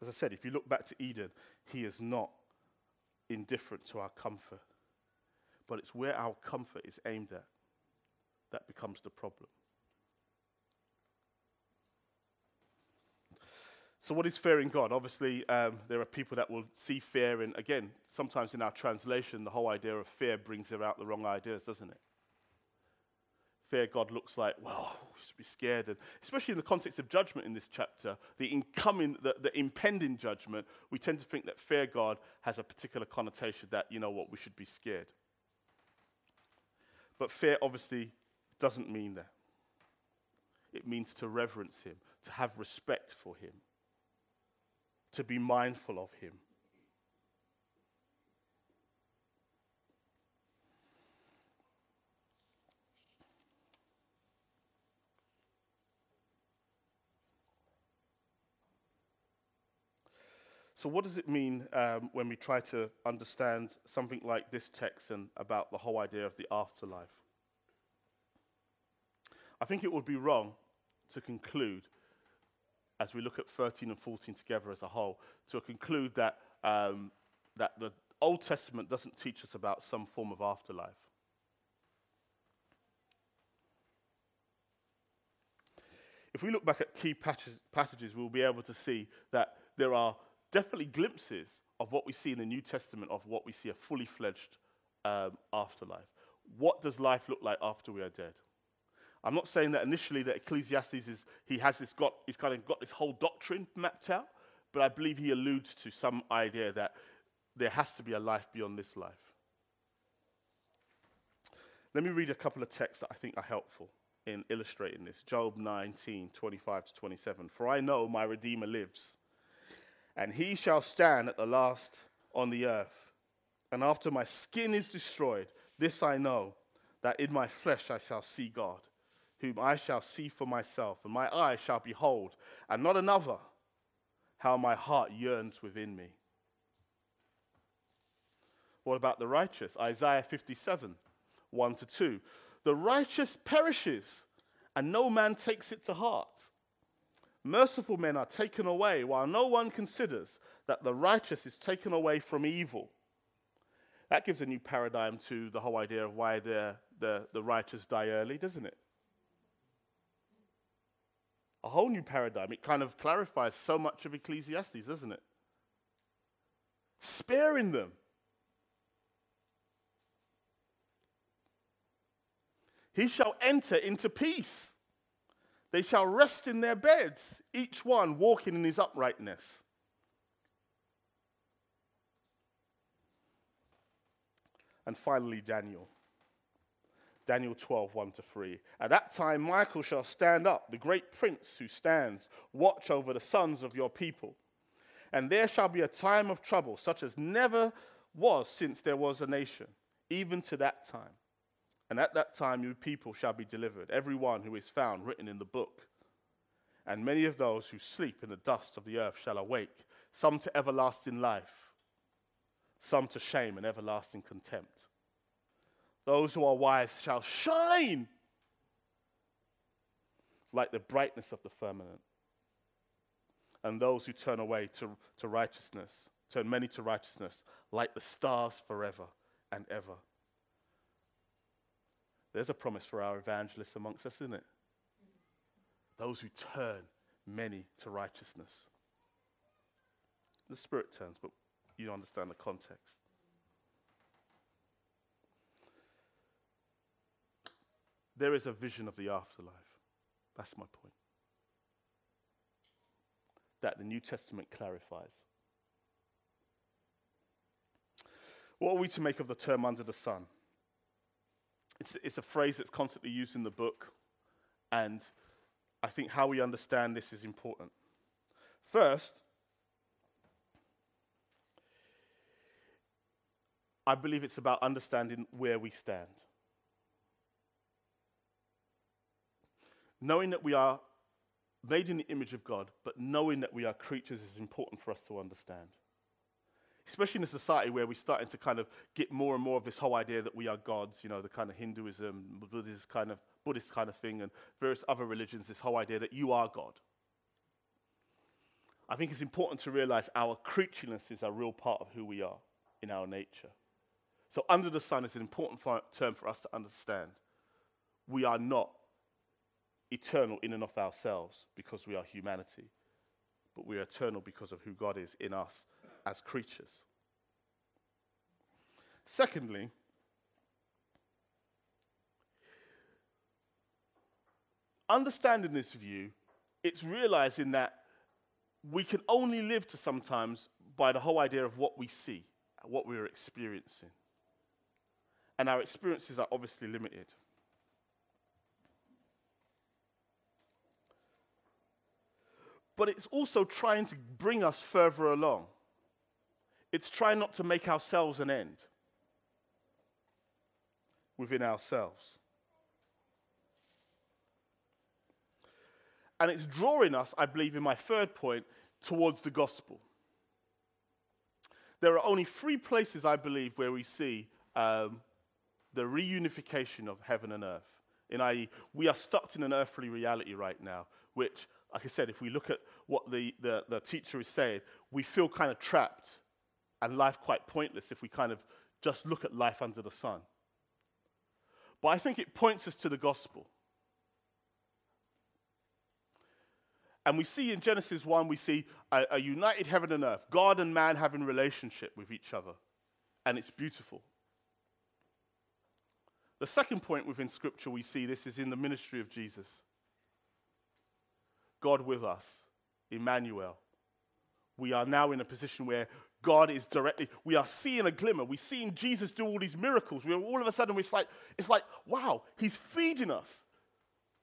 [SPEAKER 1] As I said, if you look back to Eden, he is not indifferent to our comfort, but it's where our comfort is aimed at that becomes the problem. So, what is fear in God? Obviously, um, there are people that will see fear, and again, sometimes in our translation, the whole idea of fear brings about the wrong ideas, doesn't it? Fear God looks like, well, we should be scared. And especially in the context of judgment in this chapter, the incoming, the, the impending judgment, we tend to think that fear God has a particular connotation that, you know what, we should be scared. But fear obviously doesn't mean that. It means to reverence him, to have respect for him, to be mindful of him. So, what does it mean um, when we try to understand something like this text and about the whole idea of the afterlife? I think it would be wrong to conclude, as we look at 13 and 14 together as a whole, to conclude that, um, that the Old Testament doesn't teach us about some form of afterlife. If we look back at key passages, we'll be able to see that there are definitely glimpses of what we see in the New Testament of what we see a fully fledged um, afterlife. What does life look like after we are dead? I'm not saying that initially that Ecclesiastes is he has this got he's kind of got this whole doctrine mapped out, but I believe he alludes to some idea that there has to be a life beyond this life. Let me read a couple of texts that I think are helpful in illustrating this. Job 19, 25 to 27. For I know my Redeemer lives, and he shall stand at the last on the earth. And after my skin is destroyed, this I know, that in my flesh I shall see God, whom I shall see for myself, and my eyes shall behold, and not another, how my heart yearns within me. What about the righteous? Isaiah 57, 1 to 2. The righteous perishes, and no man takes it to heart. Merciful men are taken away, while no one considers that the righteous is taken away from evil. That gives a new paradigm to the whole idea of why the, the, the righteous die early, doesn't it? A whole new paradigm. It kind of clarifies so much of Ecclesiastes, doesn't it? Sparing them. He shall enter into peace. They shall rest in their beds, each one walking in his uprightness. And finally, Daniel. Daniel 12, 1 to 3. At that time, Michael shall stand up, the great prince who stands, watch over the sons of your people. And there shall be a time of trouble, such as never was since there was a nation, even to that time. And at that time, your people shall be delivered, every one who is found written in the book. And many of those who sleep in the dust of the earth shall awake, some to everlasting life, some to shame and everlasting contempt. Those who are wise shall shine like the brightness of the firmament. And those who turn away to, to righteousness, turn many to righteousness, like the stars forever and ever. There's a promise for our evangelists amongst us, isn't it? Those who turn many to righteousness. The Spirit turns, but you understand the context. There is a vision of the afterlife. That's my point. That the New Testament clarifies. What are we to make of the term under the sun? It's, it's a phrase that's constantly used in the book, and I think how we understand this is important. First, I believe it's about understanding where we stand. Knowing that we are made in the image of God, but knowing that we are creatures is important for us to understand especially in a society where we're starting to kind of get more and more of this whole idea that we are gods, you know, the kind of Hinduism, Buddhist kind of, Buddhist kind of thing, and various other religions, this whole idea that you are God. I think it's important to realize our creatureliness is a real part of who we are in our nature. So, under the sun is an important term for us to understand. We are not eternal in and of ourselves because we are humanity, but we are eternal because of who God is in us as creatures. Secondly, understanding this view, it's realizing that we can only live to sometimes by the whole idea of what we see, what we're experiencing. And our experiences are obviously limited. But it's also trying to bring us further along. It's trying not to make ourselves an end within ourselves. And it's drawing us, I believe, in my third point, towards the gospel. there are only three places, I believe, where we see um, the reunification of heaven and earth. In i.e., we are stuck in an earthly reality right now, which, like I said, if we look at what the, the, the teacher is saying, we feel kind of trapped and life quite pointless if we kind of just look at life under the sun. But I think it points us to the gospel. And we see in Genesis 1, we see a, a, united heaven and earth, God and man having relationship with each other. And it's beautiful. The second point within Scripture we see this is in the ministry of Jesus. God with us, Emmanuel. We are now in a position where God is directly, we are seeing a glimmer. We're seeing Jesus do all these miracles. We're all of a sudden, it's like, it's like, wow, he's feeding us.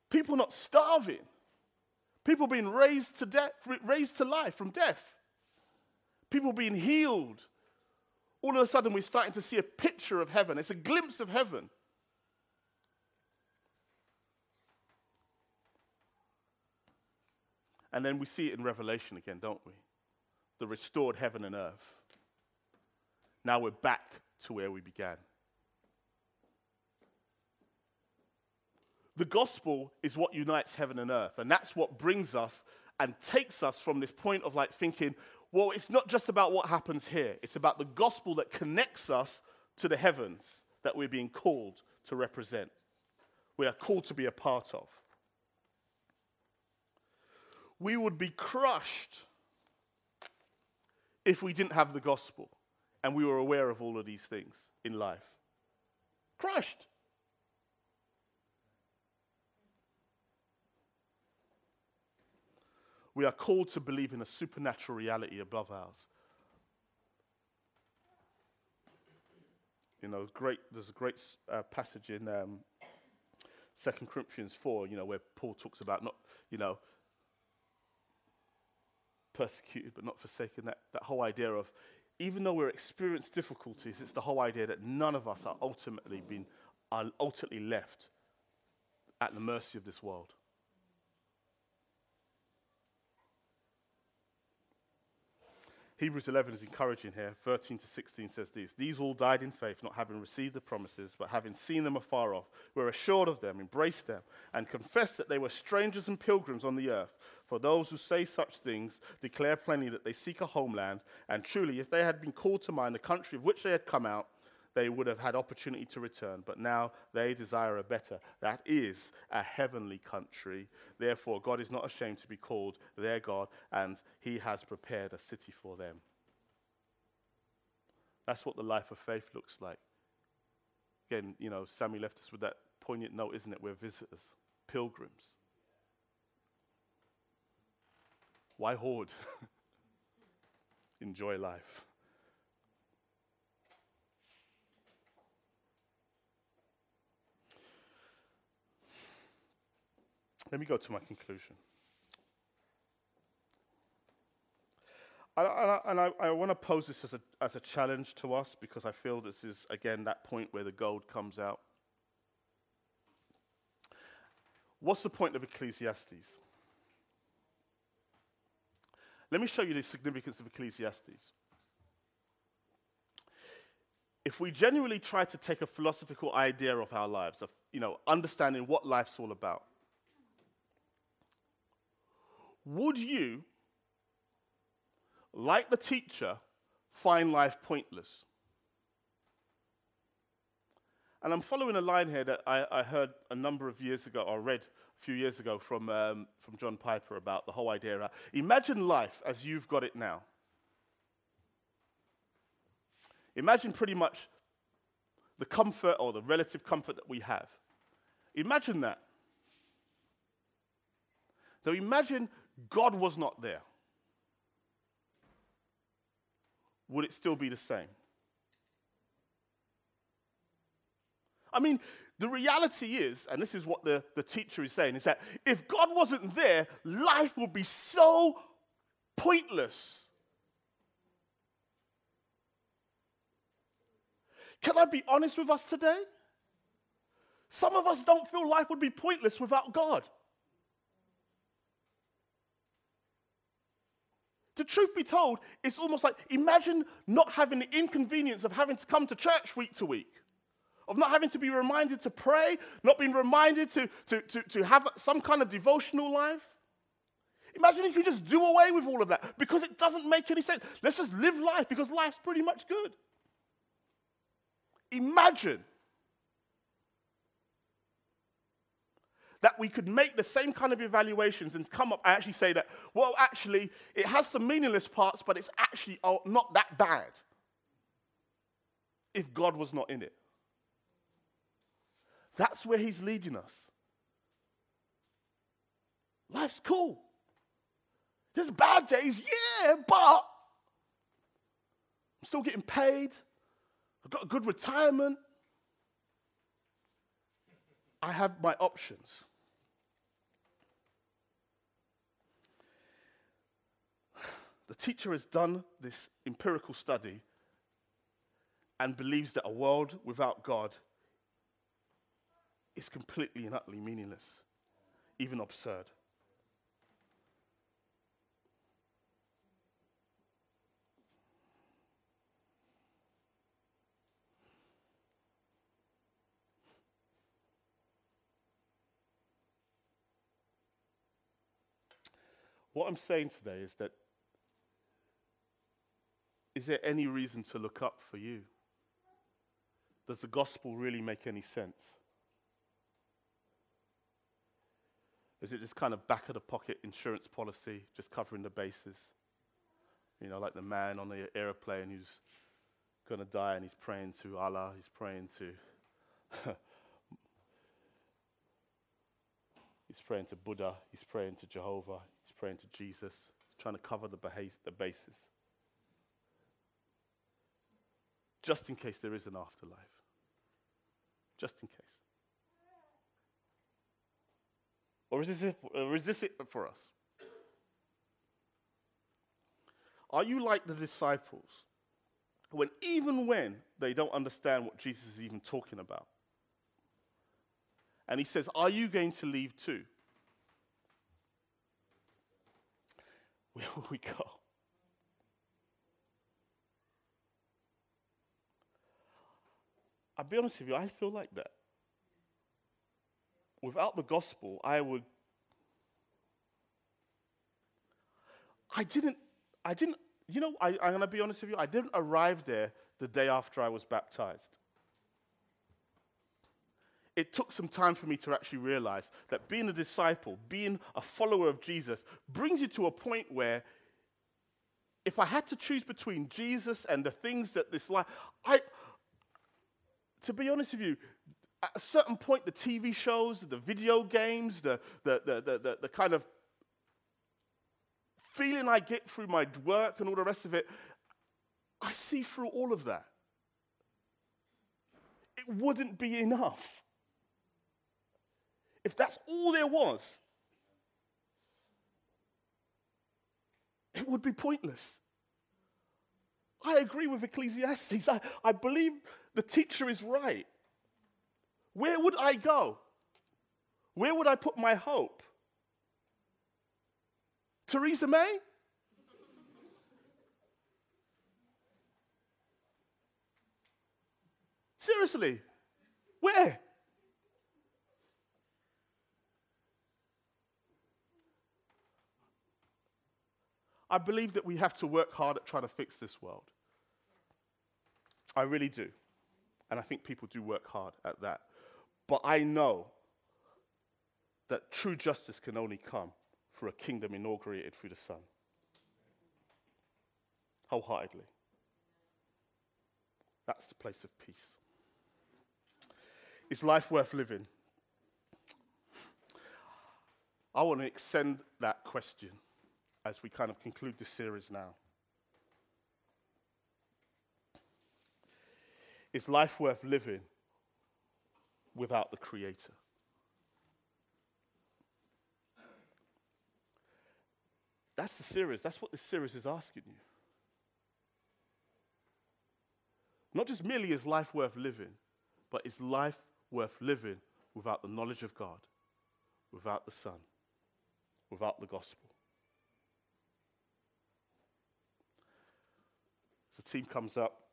[SPEAKER 1] People not starving. People being raised to death, raised to life from death. People being healed. All of a sudden, we're starting to see a picture of heaven. It's a glimpse of heaven. And then we see it in Revelation again, don't we? The restored heaven and earth. Now we're back to where we began. The gospel is what unites heaven and earth. And that's what brings us and takes us from this point of like thinking, well, it's not just about what happens here, it's about the gospel that connects us to the heavens that we're being called to represent. We are called to be a part of we would be crushed if we didn't have the gospel and we were aware of all of these things in life. Crushed. We are called to believe in a supernatural reality above ours. You know, great, there's a great uh, passage in um, 2 Corinthians 4, you know, where Paul talks about not, you know, persecuted but not forsaken. That, that whole idea of, even though we're experiencing difficulties, it's the whole idea that none of us are ultimately been, are ultimately left at the mercy of this world. Hebrews 11 is encouraging here. 13 to 16 says these These all died in faith, not having received the promises, but having seen them afar off, were assured of them, embraced them, and confessed that they were strangers and pilgrims on the earth. For those who say such things declare plainly that they seek a homeland, and truly, if they had been called to mind the country of which they had come out, they would have had opportunity to return. But now they desire a better. That is a heavenly country. Therefore, God is not ashamed to be called their God, and He has prepared a city for them. That's what the life of faith looks like. Again, you know, Sammy left us with that poignant note, isn't it? We're visitors, pilgrims. Why hoard? [laughs] Enjoy life. Let me go to my conclusion. And I, and I, I want to pose this as a, as a challenge to us because I feel this is, again, that point where the gold comes out. What's the point of Ecclesiastes? Let me show you the significance of Ecclesiastes. If we genuinely try to take a philosophical idea of our lives, of you know, understanding what life's all about, would you, like the teacher, find life pointless? And I'm following a line here that I, I heard a number of years ago, or read a few years ago from, um, from John Piper about the whole idea. Of, imagine life as you've got it now. Imagine pretty much the comfort or the relative comfort that we have. Imagine that. So imagine God was not there, would it still be the same? I mean, the reality is, and this is what the, the teacher is saying, is that if God wasn't there, life would be so pointless. Can I be honest with us today? Some of us don't feel life would be pointless without God. The truth be told, it's almost like imagine not having the inconvenience of having to come to church week to week, of not having to be reminded to pray, not being reminded to, to, to, to have some kind of devotional life. Imagine if you just do away with all of that because it doesn't make any sense. Let's just live life because life's pretty much good. Imagine that we could make the same kind of evaluations and come up and actually say that, well, actually, it has some meaningless parts, but it's actually oh, not that bad if God was not in it. That's where He's leading us. Life's cool. There's bad days, yeah, but I'm still getting paid. I've got a good retirement. I have my options. The teacher has done this empirical study and believes that a world without God is completely and utterly meaningless, even absurd. What I'm saying today is that is there any reason to look up for you? Does the gospel really make any sense? Is it just kind of back of the pocket insurance policy, just covering the bases? You know, like the man on the airplane who's going to die and he's praying to Allah, he's praying to. [laughs] he's praying to Buddha, he's praying to Jehovah, he's praying to Jesus, he's trying to cover the, beha- the bases just in case there is an afterlife. Just in case. Or is this it, or is this it for us? Are you like the disciples when even when they don't understand what Jesus is even talking about? And he says, Are you going to leave too? [laughs] Where will we go? I'll be honest with you, I feel like that. Without the gospel, I would. I didn't, I didn't, you know, I, I'm going to be honest with you, I didn't arrive there the day after I was baptized. It took some time for me to actually realize that being a disciple, being a follower of Jesus, brings you to a point where if I had to choose between Jesus and the things that this life, I, to be honest with you, at a certain point, the TV shows, the video games, the, the, the, the, the, kind of feeling I get through my work and all the rest of it, I see through all of that. It wouldn't be enough. If that's all there was, it would be pointless. I agree with Ecclesiastes. I, I believe the teacher is right. Where would I go? Where would I put my hope? Theresa May? Seriously, where? I believe that we have to work hard at trying to fix this world. I really do. And I think people do work hard at that. But I know that true justice can only come through a kingdom inaugurated through the Son. Wholeheartedly. That's the place of peace. Is life worth living? I want to extend that question as we kind of conclude this series now. Is life worth living without the Creator? That's the series. That's what this series is asking you. Not just merely is life worth living, but is life worth living without the knowledge of God, without the Son, without the gospel? the team comes up,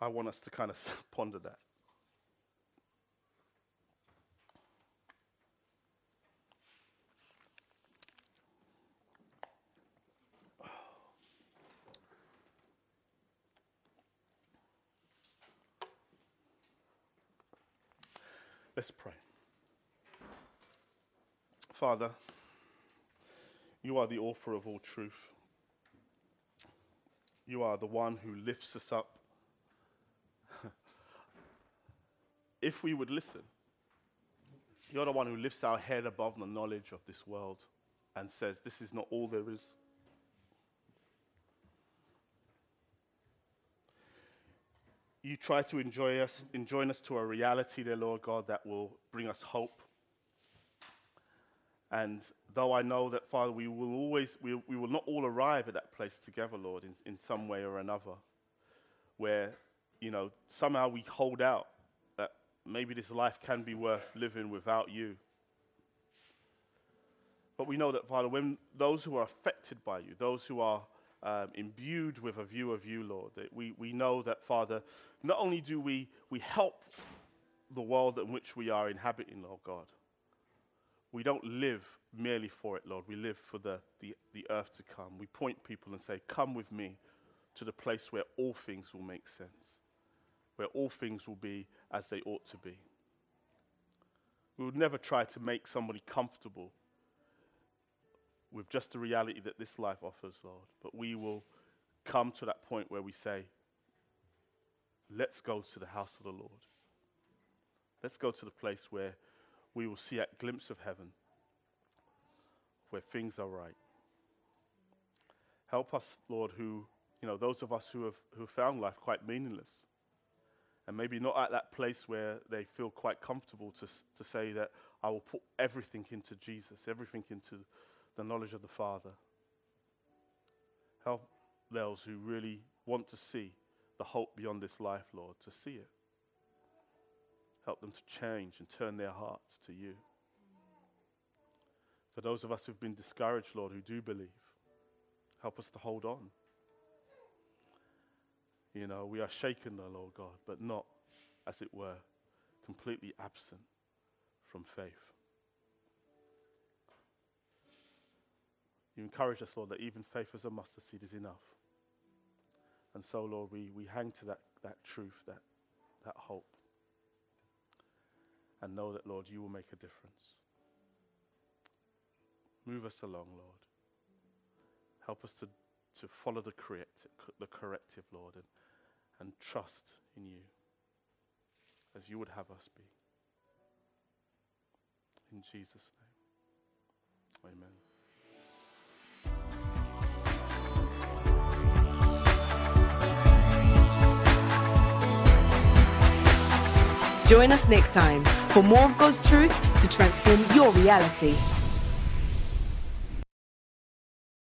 [SPEAKER 1] I want us to kind of [laughs] ponder that. Let's pray. Father, you are the author of all truth. You are the one who lifts us up. If we would listen, you're the one who lifts our head above the knowledge of this world and says, This is not all there is. You try to enjoy us, enjoin us to a reality, dear Lord God, that will bring us hope. And though I know that, Father, we will always, we, we will not all arrive at that place together, Lord, in, in some way or another, where, you know, somehow we hold out maybe this life can be worth living without you. But we know that, Father, when those who are affected by you, those who are um, imbued with a view of you, Lord, that we, we know that, Father, not only do we, we help the world in which we are inhabiting, Lord God, we don't live merely for it, Lord. We live for the, the, the earth to come. We point people and say, Come with me to the place where all things will make sense, where all things will be as they ought to be. We would never try to make somebody comfortable with just the reality that this life offers, Lord, but we will come to that point where we say, Let's go to the house of the Lord. Let's go to the place where we will see a glimpse of heaven where things are right. Help us, Lord, who, you know, those of us who have, who found life quite meaningless and maybe not at that place where they feel quite comfortable to, to say that I will put everything into Jesus, everything into the knowledge of the Father. Help those who really want to see the hope beyond this life, Lord, to see it. Help them to change and turn their hearts to you. For those of us who've been discouraged, Lord, who do believe, help us to hold on. You know, we are shaken, Lord God, but not, as it were, completely absent from faith. You encourage us, Lord, that even faith as a mustard seed is enough. And so, Lord, we, we hang to that, that truth, that, that hope and know that, Lord, you will make a difference. Move us along, Lord. Help us to, to follow the, corrective, the corrective, Lord, and, and trust in you as you would have us be. In Jesus' name, amen.
[SPEAKER 2] Join us next time for more of God's truth to transform your reality.